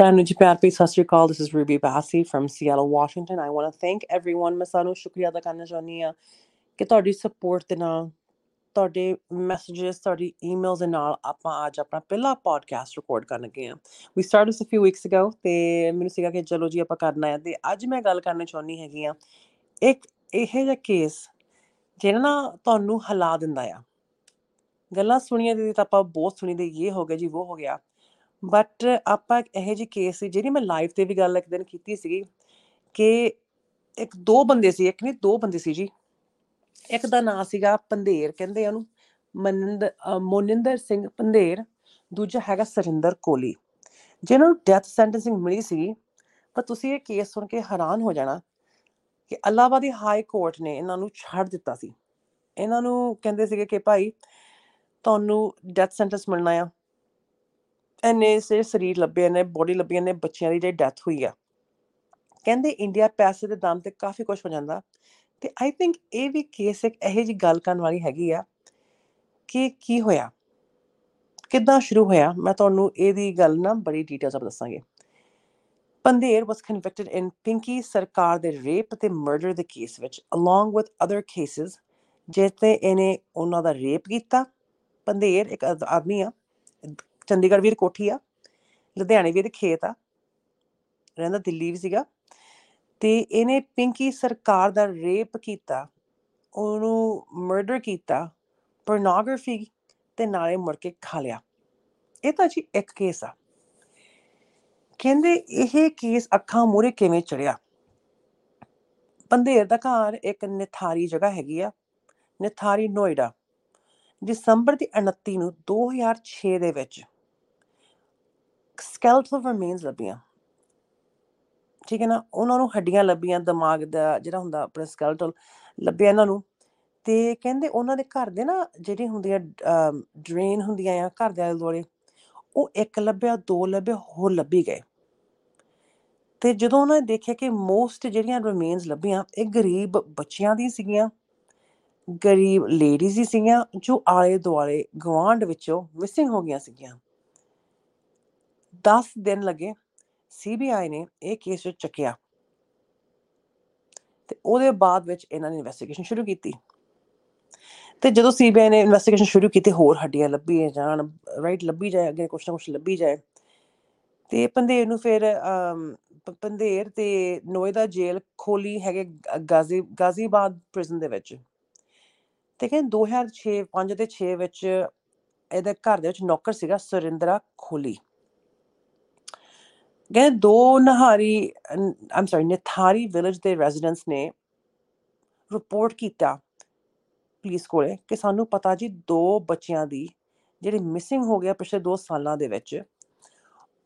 ਸਾਰਿਆਂ ਨੂੰ ਜੀ ਪਿਆਰ ਭਰੀ ਸਤਿ ਸ਼੍ਰੀ ਅਕਾਲ this is Ruby Bassi from Seattle, Washington. I want to thank everyone. ਮੈਂ ਸਾਨੂੰ ਸ਼ੁਕਰੀਆ ਅਦਾ ਕਰਨਾ ਚਾਹੁੰਦੀ ਆ ਕਿ ਤੁਹਾਡੀ ਸਪੋਰਟ ਦੇ ਨਾਲ ਤੁਹਾਡੇ ਮੈਸੇजेस ਤੁਹਾਡੀ ਈਮੇਲਸ ਦੇ ਨਾਲ ਆਪਾਂ ਅੱਜ ਆਪਣਾ ਪਹਿਲਾ ਪੋਡਕਾਸਟ ਰਿਕਾਰਡ ਕਰਨ ਲੱਗੇ ਆ we started this a few weeks ago ਤੇ ਮੈਨੂੰ ਸੀਗਾ ਕਿ ਚਲੋ ਜੀ ਆਪਾਂ ਕਰਨਾ ਹੈ ਤੇ ਅੱਜ ਮੈਂ ਗੱਲ ਕਰਨੀ ਚਾਹੁੰਦੀ ਹੈਗੀ ਆ ਇੱਕ ਇਹ ਜਿਹਾ ਕੇਸ ਜਿਹੜਾ ਨਾ ਤੁਹਾਨੂੰ ਹਿਲਾ ਦਿੰਦਾ ਆ ਗੱਲਾਂ ਸੁਣੀਆਂ ਦੀ ਤਾਂ ਆਪਾਂ ਬਹੁਤ ਸੁਣੀ ਦੇ ਇਹ ਹੋ ਗਿਆ ਜੀ ਉਹ ਹੋ ਗਿਆ ਬਟ ਆਪਾਂ ਇੱਕ ਇਹੋ ਜਿਹੀ ਕੇਸ ਸੀ, ਜਿਹੜੀ ਮੈਂ ਲਾਈਵ ਤੇ ਵੀ ਗੱਲ ਇੱਕ ਦਿਨ ਕੀਤੀ ਸੀਗੀ ਕਿ ਇੱਕ ਦੋ ਬੰਦੇ ਸੀ, ਇੱਕ ਨਹੀਂ, ਦੋ ਬੰਦੇ ਸੀ ਜੀ। ਇੱਕ ਦਾ ਨਾਂ ਸੀਗਾ ਪੰਧੇਰ ਕਹਿੰਦੇ ਆ ਉਹਨੂੰ ਮਨਿੰਦਰ ਅਹ ਮੋਨਿੰਦਰ ਸਿੰਘ ਪੰਧੇਰ, ਦੂਜਾ ਹੈਗਾ ਸਰਿੰਦਰ ਕੋਲੀ ਜਿਹਨਾਂ ਨੂੰ ਡੈਥ ਸੈਂਟੈਂਸਿੰਗ ਮਿਲੀ ਸੀ ਪਰ ਤੁਸੀਂ ਇਹ ਕੇਸ ਸੁਣ ਕੇ ਹੈਰਾਨ ਹੋ ਜਾਣਾ ਕਿ ਅਲਾਹਾਬਾਦੀ ਹਾਈ ਕੋਰਟ ਨੇ ਇਹਨਾਂ ਨੂੰ ਛੱਡ ਦਿੱਤਾ ਸੀ। ਇਹਨਾਂ ਨੂੰ ਕਹਿੰਦੇ ਸੀਗੇ ਕਿ ਭਾਈ, ਤੁਹਾਨੂੰ ਡੈਥ ਸੈਂਟੈਂਸ ਮਿਲਣਾ ਆ। ਐਨੇ ਸੇ ਸਰੀਰ ਲੱਭੇ ਨੇ ਬੋਡੀ ਲੱਭੀਆਂ ਨੇ ਬੱਚਿਆਂ ਦੀ ਜਿਹੜੀ ਡੈਥ ਹੋਈ ਆ। ਕਹਿੰਦੇ ਇੰਡੀਆ ਪੈਸੇ ਦੇ ਦਾਮ ਤੇ ਕਾਫੀ ਕੁਝ ਹੋ ਜਾਂਦਾ। ਤੇ ਆਈ ਥਿੰਕ ਇਹ ਵੀ ਕੇਸ ਇੱਕ ਇਹੋ ਜੀ ਗੱਲ ਕਰਨ ਵਾਲੀ ਹੈਗੀ ਆ ਕਿ ਕੀ ਹੋਇਆ? ਕਿੱਦਾਂ ਸ਼ੁਰੂ ਹੋਇਆ? ਮੈਂ ਤੁਹਾਨੂੰ ਇਹਦੀ ਗੱਲ ਨਾ ਬੜੀ ਡਿਟੇਲਸ ਆਪ ਦੱਸਾਂਗੇ। Pandher was convicted in Pinky Sarkar ਦੇ ਰੇਪ ਤੇ ਮਰਡਰ ਦੇ ਕੇਸ ਵਿੱਚ, along with other cases, ਜਿੱਥੇ ਇਹਨੇ ਉਹਨਾਂ ਦਾ ਰੇਪ ਕੀਤਾ। ਪੰਧੇਰ ਇੱਕ ਆਦ- ਆਦਮੀ ਆ। ਚੰਡੀਗੜ੍ਹ ਵੀ ਕੋਠੀ ਆ, ਲੁਧਿਆਣੇ ਵੀ ਇਹਦੇ ਖੇਤ ਆ, ਰਹਿੰਦਾ ਦਿੱਲੀ ਵੀ ਸੀਗਾ, ਤੇ ਇਹਨੇ ਪਿੰਕੀ ਸਰਕਾਰ ਦਾ ਰੇਪ ਕੀਤਾ, ਉਹਨੂੰ ਮਰਡਰ ਕੀਤਾ ਪੋਰਨੋਗ੍ਰਾਫੀ ਤੇ ਨਾਲੇ ਮੁੜ ਕੇ ਖਾ ਲਿਆ। ਇਹ ਤਾਂ ਜੀ ਇੱਕ ਕੇਸ ਆ। ਕਹਿੰਦੇ ਇਹ ਕੇਸ ਅੱਖਾਂ ਮੂਹਰੇ ਕਿਵੇਂ ਚੜਿਆ? ਪੰਧੇਰ ਦਾ ਘਰ ਇੱਕ ਨਿਥਾਰੀ ਜਗ੍ਹਾ ਹੈਗੀ ਆ, ਨਿਥਾਰੀ ਨੋਇਡਾ, ਦਸੰਬਰ ਦੀ 29 ਨੂੰ 2006 ਦੇ ਵਿੱਚ ਸਕੈਲਟਲ ਰਿਮੇਨਸ ਲੱਭੀਆਂ। ਠੀਕ ਹੈ ਨਾ? ਉਹਨਾਂ ਨੂੰ ਹੱਡੀਆਂ ਲੱਭੀਆਂ, ਦਿਮਾਗ ਦਾ ਜਿਹੜਾ ਹੁੰਦਾ ਆਪਣਾ ਸਕੈਲਟਲ ਲੱਭਿਆ ਇਹਨਾਂ ਨੂੰ। ਤੇ ਕਹਿੰਦੇ ਉਹਨਾਂ ਦੇ ਘਰ ਦੇ ਨਾ ਜਿਹੜੀ ਹੁੰਦੀ ਆ ਡਰੇਨ ਹੁੰਦੀਆਂ ਆ ਘਰ ਦੇ ਆਲੇ ਦੁਆਲੇ ਉਹ ਇੱਕ ਲੱਭਿਆ, ਦੋ ਲੱਭੇ ਹੋਰ ਲੱਭੀ ਗਏ। ਤੇ ਜਦੋਂ ਉਹਨਾਂ ਨੇ ਦੇਖਿਆ ਕਿ ਮੋਸਟ ਜਿਹੜੀਆਂ ਰਿਮੇਨਸ ਲੱਭੀਆਂ, ਇਹ ਗਰੀਬ ਬੱਚਿਆਂ ਦੀ ਸੀਗੀਆਂ, ਗਰੀਬ ਲੇਡੀਜ਼ ਹੀ ਸੀਗੀਆਂ, ਜੋ ਆਲੇ ਦੁਆਲੇ ਗਵਾਂਢ ਵਿੱਚੋਂ ਮਿਸਿੰਗ ਹੋ ਗਈਆਂ ਸੀਗੀਆਂ। 10 ਦਿਨ ਲੱਗੇ ਸੀਬੀਆਈ ਨੇ ਇਹ ਕੇਸ ਵਿੱਚ ਚੱਕਿਆ। ਤੇ ਉਹਦੇ ਬਾਅਦ ਵਿੱਚ ਇਹਨਾਂ ਨੇ ਇਨਵੈਸਟੀਗੇਸ਼ਨ ਸ਼ੁਰੂ ਕੀਤੀ। ਤੇ ਜਦੋਂ ਸੀਬੀਆਈ ਨੇ ਇਨਵੈਸਟੀਗੇਸ਼ਨ ਸ਼ੁਰੂ ਕੀਤੀ ਹੋਰ ਹੱਡੀਆਂ ਲੱਭੀ ਜਾਣ ਰਾਈਟ ਲੱਭੀ ਜਾਏ ਅੱਗੇ ਕੁਛ ਨਾ ਕੁਛ ਲੱਭੀ ਜਾਏ। ਤੇ ਪੰਧੇਰ ਨੂੰ ਫਿਰ ਅਮ, ਪ- ਪੰਧੇਰ ਤੇ ਨੋਇਦਾ ਜੇਲ੍ਹ ਖੋਲੀ ਹੈਗੇ ਗ- ਗਾਜ਼ੀ ਗਾਜ਼ੀਬਾਦ ਪ੍ਰਿਜ਼ਨ ਦੇ ਵਿੱਚ। ਤੇ ਕਹਿੰਦੇ 2006 5 ਤੇ 6 ਵਿੱਚ ਇਹਦੇ ਘਰ ਦੇ ਵਿੱਚ ਨੌਕਰ ਸੀਗਾ ਸੁਰਿੰਦਰਾ ਖੋਲੀ। ਕਹਿੰਦੇ ਦੋ ਨਹਾਰੀ ਆਮ ਸੌਰੀ ਨਿਥਾਰੀ ਵਿਲੇਜ ਦੇ ਰੈਜ਼ੀਡੈਂਟਸ ਨੇ ਰਿਪੋਰਟ ਕੀਤਾ ਪੁਲਿਸ ਕੋਲੇ ਕਿ ਸਾਨੂੰ ਪਤਾ ਜੀ ਦੋ ਬੱਚਿਆਂ ਦੀ ਜਿਹੜੇ ਮਿਸਿੰਗ ਹੋ ਗਿਆ ਪਿਛਲੇ 2 ਸਾਲਾਂ ਦੇ ਵਿੱਚ,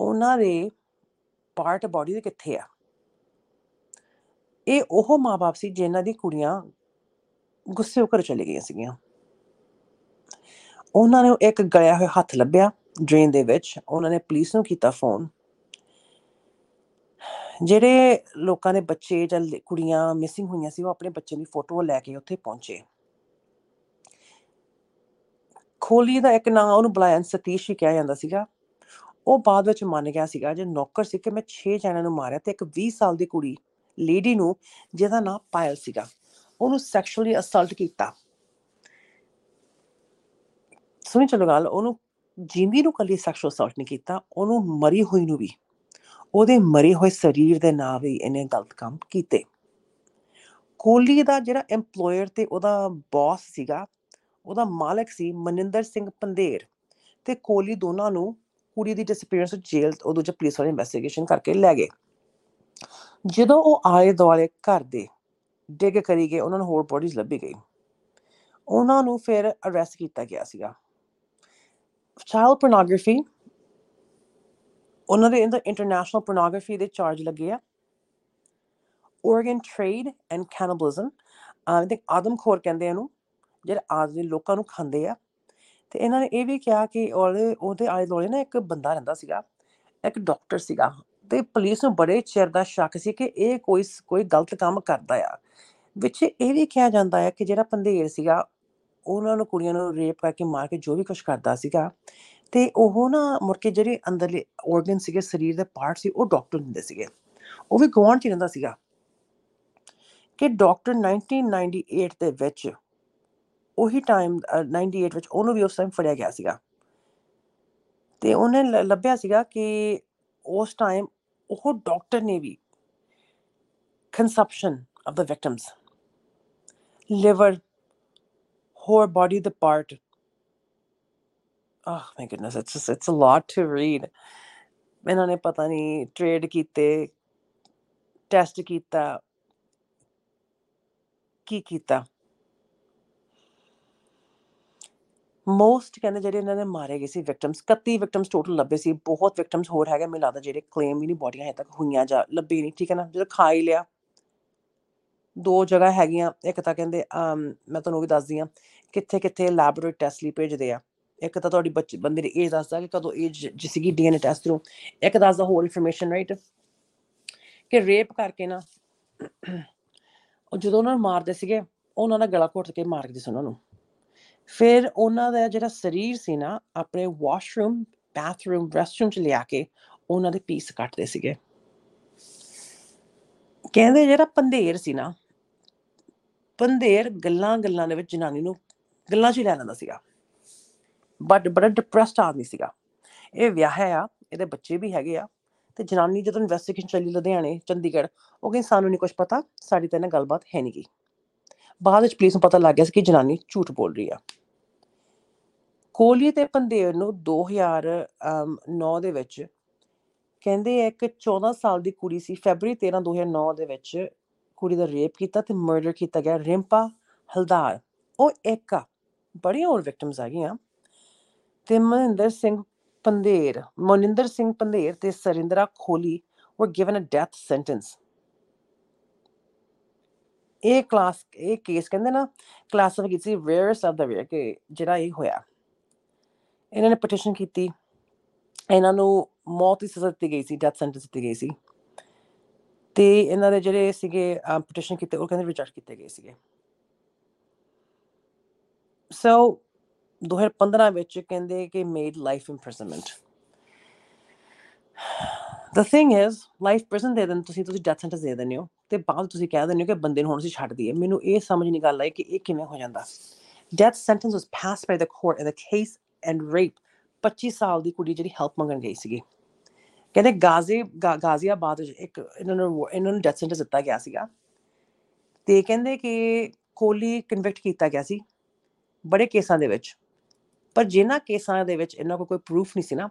ਉਹਨਾਂ ਦੇ ਪਾਰਟ ਬਾਡੀ ਦੇ ਕਿੱਥੇ ਆ? ਇਹ ਉਹ ਮਾਪੇ ਸੀ ਜਿਨ੍ਹਾਂ ਦੀ ਕੁੜੀਆਂ ਗੁੱਸੇ ਹੋ ਕੇ ਚਲੇ ਗਈਆਂ ਸੀਗੀਆਂ। ਉਹਨਾਂ ਨੇ ਇੱਕ ਗਲਿਆ ਹੋਇਆ ਹੱਥ ਲੱਭਿਆ ਡਰੇਨ ਦੇ ਵਿੱਚ, ਉਹਨਾਂ ਨੇ ਪੁਲਿਸ ਨੂੰ ਕੀਤਾ ਫੋਨ ਜਿਹੜੇ ਲੋਕਾਂ ਦੇ ਬੱਚੇ ਜਾਂ ਲ- ਕੁੜੀਆਂ ਮਿਸਿੰਗ ਹੋਈਆਂ ਸੀ, ਉਹ ਆਪਣੇ ਬੱਚੇ ਦੀ ਫੋਟੋ ਲੈ ਕੇ ਉੱਥੇ ਪਹੁੰਚੇ। ਖੋਲੀ ਦਾ ਇੱਕ ਨਾਂ ਉਹਨੂੰ ਬੁਲਾਇਆ, ਸਤੀਸ਼ ਹੀ ਕਿਹਾ ਜਾਂਦਾ ਸੀਗਾ। ਉਹ ਬਾਅਦ ਵਿੱਚ ਮੰਨ ਗਿਆ ਸੀਗਾ, ਜੇ ਨੌਕਰ ਸੀ ਕਿ ਮੈਂ 6 ਜਣਿਆਂ ਨੂੰ ਮਾਰਿਆ ਤੇ ਇੱਕ 20 ਸਾਲ ਦੀ ਕੁੜੀ ਲੇਡੀ ਨੂੰ ਜਿਹਦਾ ਨਾਂ ਪਾਇਲ ਸੀਗਾ, ਉਹਨੂੰ ਸੈਕਸ਼ੂਅਲੀ ਅਸਲਟ ਕੀਤਾ। ਸੁਣੀ ਚਲੋ ਗੱਲ, ਉਹਨੂੰ ਜਿੰਦੀ ਨੂੰ ਕੱਲੀ ਸੈਕਸ਼ੂਅਲ ਅਸਲਟ ਨਹੀਂ ਕੀਤਾ, ਉਹਨੂੰ ਮਰੀ ਹੋਈ ਨੂੰ ਵੀ। ਉਹਦੇ ਮਰੇ ਹੋਏ ਸਰੀਰ ਦੇ ਨਾਲ ਵੀ ਇਹਨੇ ਗਲਤ ਕੰਮ ਕੀਤੇ। ਕੋਹਲੀ ਦਾ ਜਿਹੜਾ EMPLOYER ਤੇ ਉਹਦਾ ਬੌਸ ਸੀਗਾ, ਉਹਦਾ ਮਾਲਕ ਸੀ ਮਨਿੰਦਰ ਸਿੰਘ ਪੰਧੇਰ ਤੇ ਕੋਹਲੀ ਦੋਨਾਂ ਨੂੰ ਕੁੜੀ ਦੀ ਡਿਸਪੀਅਰੈਂਸ ਜੇਲ੍ਹ ਉਹ ਦੂਜੇ ਪੁਲਿਸ ਵਾਲੇ ਇਨਵੈਸਟੀਗੇਸ਼ਨ ਕਰਕੇ ਲੈ ਗਏ। ਜਦੋਂ ਉਹ ਆਲੇ ਦੁਆਲੇ ਘਰ ਦੇ ਡਿੱਗ ਕਰੀ ਗਏ, ਉਹਨਾਂ ਨੂੰ ਹੋਰ ਬੋਡੀਜ਼ ਲੱਭੀ ਗਈ। ਉਹਨਾਂ ਨੂੰ ਫਿਰ ਅਰੈਸਟ ਕੀਤਾ ਗਿਆ ਸੀਗਾ। ਚਾਈਲਡ ਪੋਰਨੋਗ੍ਰਾਫੀ ਉਹਨਾਂ ਦੇ ਇੰਟਰਨੈਸ਼ਨਲ ਪੋਰਨੋਗ੍ਰਾਫੀ ਦੇ ਚਾਰਜ ਲੱਗੇ ਆ। Organ trade and cannibalism I think ਆਦਮਖੋਰ ਕਹਿੰਦੇ ਆ ਇਹਨੂੰ, ਜਿਹੜੇ ਆਦਮੀ ਲੋਕਾਂ ਨੂੰ ਖਾਂਦੇ ਆ। ਤੇ ਇਹਨਾਂ ਨੇ ਇਹ ਵੀ ਕਿਹਾ ਕਿ ਉਹਦੇ ਉਹਦੇ ਆਲੇ ਦੁਆਲੇ ਨਾ ਇੱਕ ਬੰਦਾ ਰਹਿੰਦਾ ਸੀਗਾ, ਇੱਕ ਡਾਕਟਰ ਸੀਗਾ ਤੇ ਪੁਲਿਸ ਨੂੰ ਬੜੇ ਚਿਰ ਦਾ ਸ਼ੱਕ ਸੀ ਕਿ ਇਹ ਕੋਈ ਸ- ਕੋਈ ਗਲਤ ਕੰਮ ਕਰਦਾ ਆ। ਵਿੱਚ ਇਹ ਵੀ ਕਿਹਾ ਜਾਂਦਾ ਹੈ ਕਿ ਜਿਹੜਾ ਪੰਧੇਰ ਸੀਗਾ, ਉਹਨਾਂ ਨੂੰ ਕੁੜੀਆਂ ਨੂੰ ਰੇਪ ਕਰਕੇ ਮਾਰ ਕੇ ਜੋ ਵੀ ਕੁਝ ਕਰਦਾ ਸੀਗਾ ਤੇ ਉਹ ਨਾ ਮੁੜ ਕੇ ਜਿਹੜੇ ਅੰਦਰਲੇ organ ਸੀਗੇ, ਸਰੀਰ ਦੇ ਪਾਰਟ ਸੀ, ਉਹ ਡਾਕਟਰ ਹੁੰਦੇ ਸੀਗੇ। ਉਹ ਵੀ ਗਵਾਂਢ ਚ ਹੀ ਰਹਿੰਦਾ ਸੀਗਾ। ਕਿ ਡਾਕਟਰ 1998 ਦੇ ਵਿੱਚ ਉਹੀ ਟਾਈਮ 98 ਵਿੱਚ ਉਹਨੂੰ ਵੀ ਉਸ ਟਾਈਮ ਫੜਿਆ ਗਿਆ ਸੀਗਾ। ਤੇ ਉਹਨੇ ਲ- ਲੱਭਿਆ ਸੀਗਾ ਕਿ ਉਸ ਟਾਈਮ ਉਹ ਡਾਕਟਰ ਨੇ ਵੀ consumption of the victims, liver, whole body the part oh my goodness it's just it's a lot to read. ਇਹਨਾਂ ਨੇ ਪਤਾ ਨਹੀਂ ਟ੍ਰੇਡ ਕੀਤੇ ਟੈਸਟ ਕੀਤਾ ਕੀ ਕੀਤਾ ਮੋਸਟ ਕਹਿੰਦੇ ਜਿਹੜੇ ਇਹਨਾਂ ਨੇ ਮਾਰੇ ਗਏ ਸੀ ਵਿਕਟਮਸ 31 ਵਿਕਟਮਸ ਟੋਟਲ ਲੱਭੇ ਸੀ ਬਹੁਤ ਵਿਕਟਮਸ ਹੋਰ ਹੈਗੇ ਮੈਨੂੰ ਲੱਗਦਾ ਜਿਹੜੇ ਕਲੇਮ ਵੀ ਨਹੀਂ ਬੋਡੀਆਂ ਹਜੇ ਤੱਕ ਹੋਈਆਂ ਜਾਂ ਲੱਭੀ ਨਹੀਂ ਠੀਕ ਹੈ ਨਾ? ਜਦੋਂ ਖਾ ਹੀ ਲਿਆ। ਦੋ ਜਗ੍ਹਾ ਹੈਗੀਆਂ ਇੱਕ ਤਾਂ ਕਹਿੰਦੇ ਅਮ, ਮੈਂ ਤੁਹਾਨੂੰ ਉਹ ਵੀ ਦੱਸਦੀ ਆ ਕਿੱਥੇ ਕਿੱਥੇ ਲੈਬੋਰੇਟਰੀ ਟੈਸਟ ਲਈ ਭੇਜਦੇ ਆ। ਇੱਕ ਤਾਂ ਤੁਹਾਡੀ ਬੱਚੇ, ਬੰਦੇ ਦੀ ਏਜ ਦੱਸਦਾ ਕਿ ਕਦੋਂ ਏਜ ਜਿ ਸੀਗੀ ਡੀਐਨਏ ਟੈਸਟ ਥਰੂ ਇੱਕ ਦੱਸਦਾ ਹੋਰ ਇਨਫੋਰਮੇਸ਼ਨ ਰਾਈਟ ਕਿ ਰੇਪ ਕਰਕੇ ਨਾ ਉਹ ਜਦੋਂ ਉਹਨਾਂ ਨੂੰ ਮਾਰਦੇ ਸੀਗੇ ਉਹਨਾਂ ਦਾ ਗਲਾ ਘੁੱਟ ਕੇ ਮਾਰਦੇ ਸੀ ਉਹਨਾਂ ਨੂੰ। ਫਿਰ ਉਹਨਾਂ ਦਾ ਜਿਹੜਾ ਸਰੀਰ ਸੀ ਨਾ, ਆਪਣੇ ਵਾਸ਼ਰੂਮ ਬਾਥਰੂਮ ਰੈਸਟਰੂਮ ਚ ਲਿਆ ਕੇ ਉਹਨਾਂ ਦੇ ਪੀਸ ਕੱਟਦੇ ਸੀਗੇ। ਕਹਿੰਦੇ ਜਿਹੜਾ ਪੰਧੇਰ ਸੀ ਨਾ, ਪੰਧੇਰ ਗੱਲਾਂ ਗੱਲਾਂ ਦੇ ਵਿੱਚ ਜਨਾਨੀ ਨੂੰ, ਗੱਲਾਂ 'ਚ ਹੀ ਲੈ ਲੈਂਦਾ ਸੀਗਾ। ਬਟ ਬੜਾ ਡਿਪਰੈਸਡ ਆਦਮੀ ਸੀਗਾ। ਇਹ ਵਿਆਹਿਆ ਆ, ਇਹਦੇ ਬੱਚੇ ਵੀ ਹੈਗੇ ਆ ਤੇ ਜਨਾਨੀ ਜਦੋਂ ਇਨਵੈਸਟੀਗੇਸ਼ਨ ਚੱਲੀ ਲੁਧਿਆਣੇ, ਚੰਡੀਗੜ੍ਹ, ਉਹ ਕਹਿੰਦੀ ਸਾਨੂੰ ਨਹੀਂ ਕੁਝ ਪਤਾ, ਸਾਡੀ ਤਾਂ ਇਹਨਾਂ ਗੱਲਬਾਤ ਹੈ ਨਹੀਂ ਗੀ। ਬਾਅਦ ਵਿੱਚ ਪੁਲਿਸ ਨੂੰ ਪਤਾ ਲੱਗ ਗਿਆ ਸੀ ਕਿ ਜਨਾਨੀ ਝੂਠ ਬੋਲ ਰਹੀ ਆ। ਕੋਹਲੀ ਤੇ ਪੰਧੇਰ ਨੂੰ 2009 ਦੇ ਵਿੱਚ ਕਹਿੰਦੇ ਆ ਇੱਕ 14 ਸਾਲ ਦੀ ਕੁੜੀ ਸੀ, ਫੈਬਰੀ 13 2009 ਦੇ ਵਿੱਚ ਕੁੜੀ ਦਾ ਰੇਪ ਕੀਤਾ ਤੇ ਮਰਡਰ ਕੀਤਾ ਗਿਆ, ਰਿੰਪਾ ਹਲਦਾਰ। ਉਹ ਇੱਕ ਆ, ਬੜੀਆਂ ਹੋਰ ਵਿਕਟਮਸ ਆ ਗਈਆਂ। ਤੇ ਮਨਿੰਦਰ ਸਿੰਘ ਪੰਧੇਰ, ਮਨਿੰਦਰ ਸਿੰਘ ਪੰਧੇਰ ਤੇ ਸਰਿੰਦਰਾ ਖੋਲੀ were given a death sentence. ਇਹ ਕਲਾਸ ਇਹ ਕੇਸ ਕਹਿੰਦੇ ਨਾ ਕਲਾਸਿਫਾਈ ਕੀਤੀ ਰੇਅਰਸ ਆਫ ਦਾ ਰੇਅਰ ਕਿ ਜਿਹੜਾ ਇਹ ਹੋਇਆ। ਇਹਨਾਂ ਨੇ ਪਟੀਸ਼ਨ ਕੀਤੀ। ਇਹਨਾਂ ਨੂੰ ਮੌਤ ਦੀ ਸਜ਼ਾ ਦਿੱਤੀ ਗਈ ਸੀ ਡੈਥ ਸੈਂਟੈਂਸ ਦਿੱਤੀ ਗਈ ਸੀ। ਤੇ ਇਹਨਾਂ ਦੇ ਜਿਹੜੇ ਸੀਗੇ ਪਟੀਸ਼ਨ ਕੀਤੇ, ਉਹ ਕਹਿੰਦੇ ਰਿਜੈਕਟ ਕੀਤੇ ਗਏ ਸੀਗੇ। ਸੋ 2015 ਵਿੱਚ ਕਹਿੰਦੇ ਕਿ made life imprisonment the thing is life prison ਦੇ ਦਿੰਦੇ ਤੁਸੀਂ ਤੁਸੀਂ ਡੈਥ ਸੈਂਟੈਂਸ ਦੇ ਦਿੰਦੇ ਹੋ, ਤੇ ਬਾਅਦ ਤੁਸੀਂ ਕਹਿ ਦਿੰਦੇ ਹੋ ਕਿ ਬੰਦੇ ਨੂੰ ਹੁਣ ਅਸੀਂ ਛੱਡ ਦਈਏ। ਮੈਨੂੰ ਇਹ ਸਮਝ ਨਹੀਂ ਗੱਲ ਆਈ ਕਿ ਇਹ ਕਿਵੇਂ ਹੋ ਜਾਂਦਾ। Death sentence was passed by the court in the case and rape 25 ਸਾਲ ਦੀ ਕੁੜੀ ਜਿਹੜੀ ਹੈਲਪ ਮੰਗਣ ਗਈ ਸੀਗੀ। ਕਹਿੰਦੇ ਗਾਜ਼ੀ, ਗਾ- ਗਾਜ਼ੀਆਬਾਦ ਵਿੱਚ ਇੱਕ ਇਹਨਾਂ ਨੂੰ ਇਹਨਾਂ ਨੂੰ ਡੈਥ ਸੈਂਟੈਂਸ ਦਿੱਤਾ ਗਿਆ ਸੀਗਾ। ਤੇ ਕਹਿੰਦੇ ਕਿ ਕੋਹਲੀ ਕਨਵਿਕਟ ਕੀਤਾ ਗਿਆ ਸੀ। ਬੜੇ ਕੇਸਾਂ ਦੇ ਵਿੱਚ। ਪਰ ਜਿਨ੍ਹਾਂ ਕੇਸਾਂ ਦੇ ਵਿੱਚ ਇਹਨਾਂ ਕੋਲ ਕੋਈ ਪ੍ਰੂਫ ਨਹੀਂ ਸੀ ਨਾ,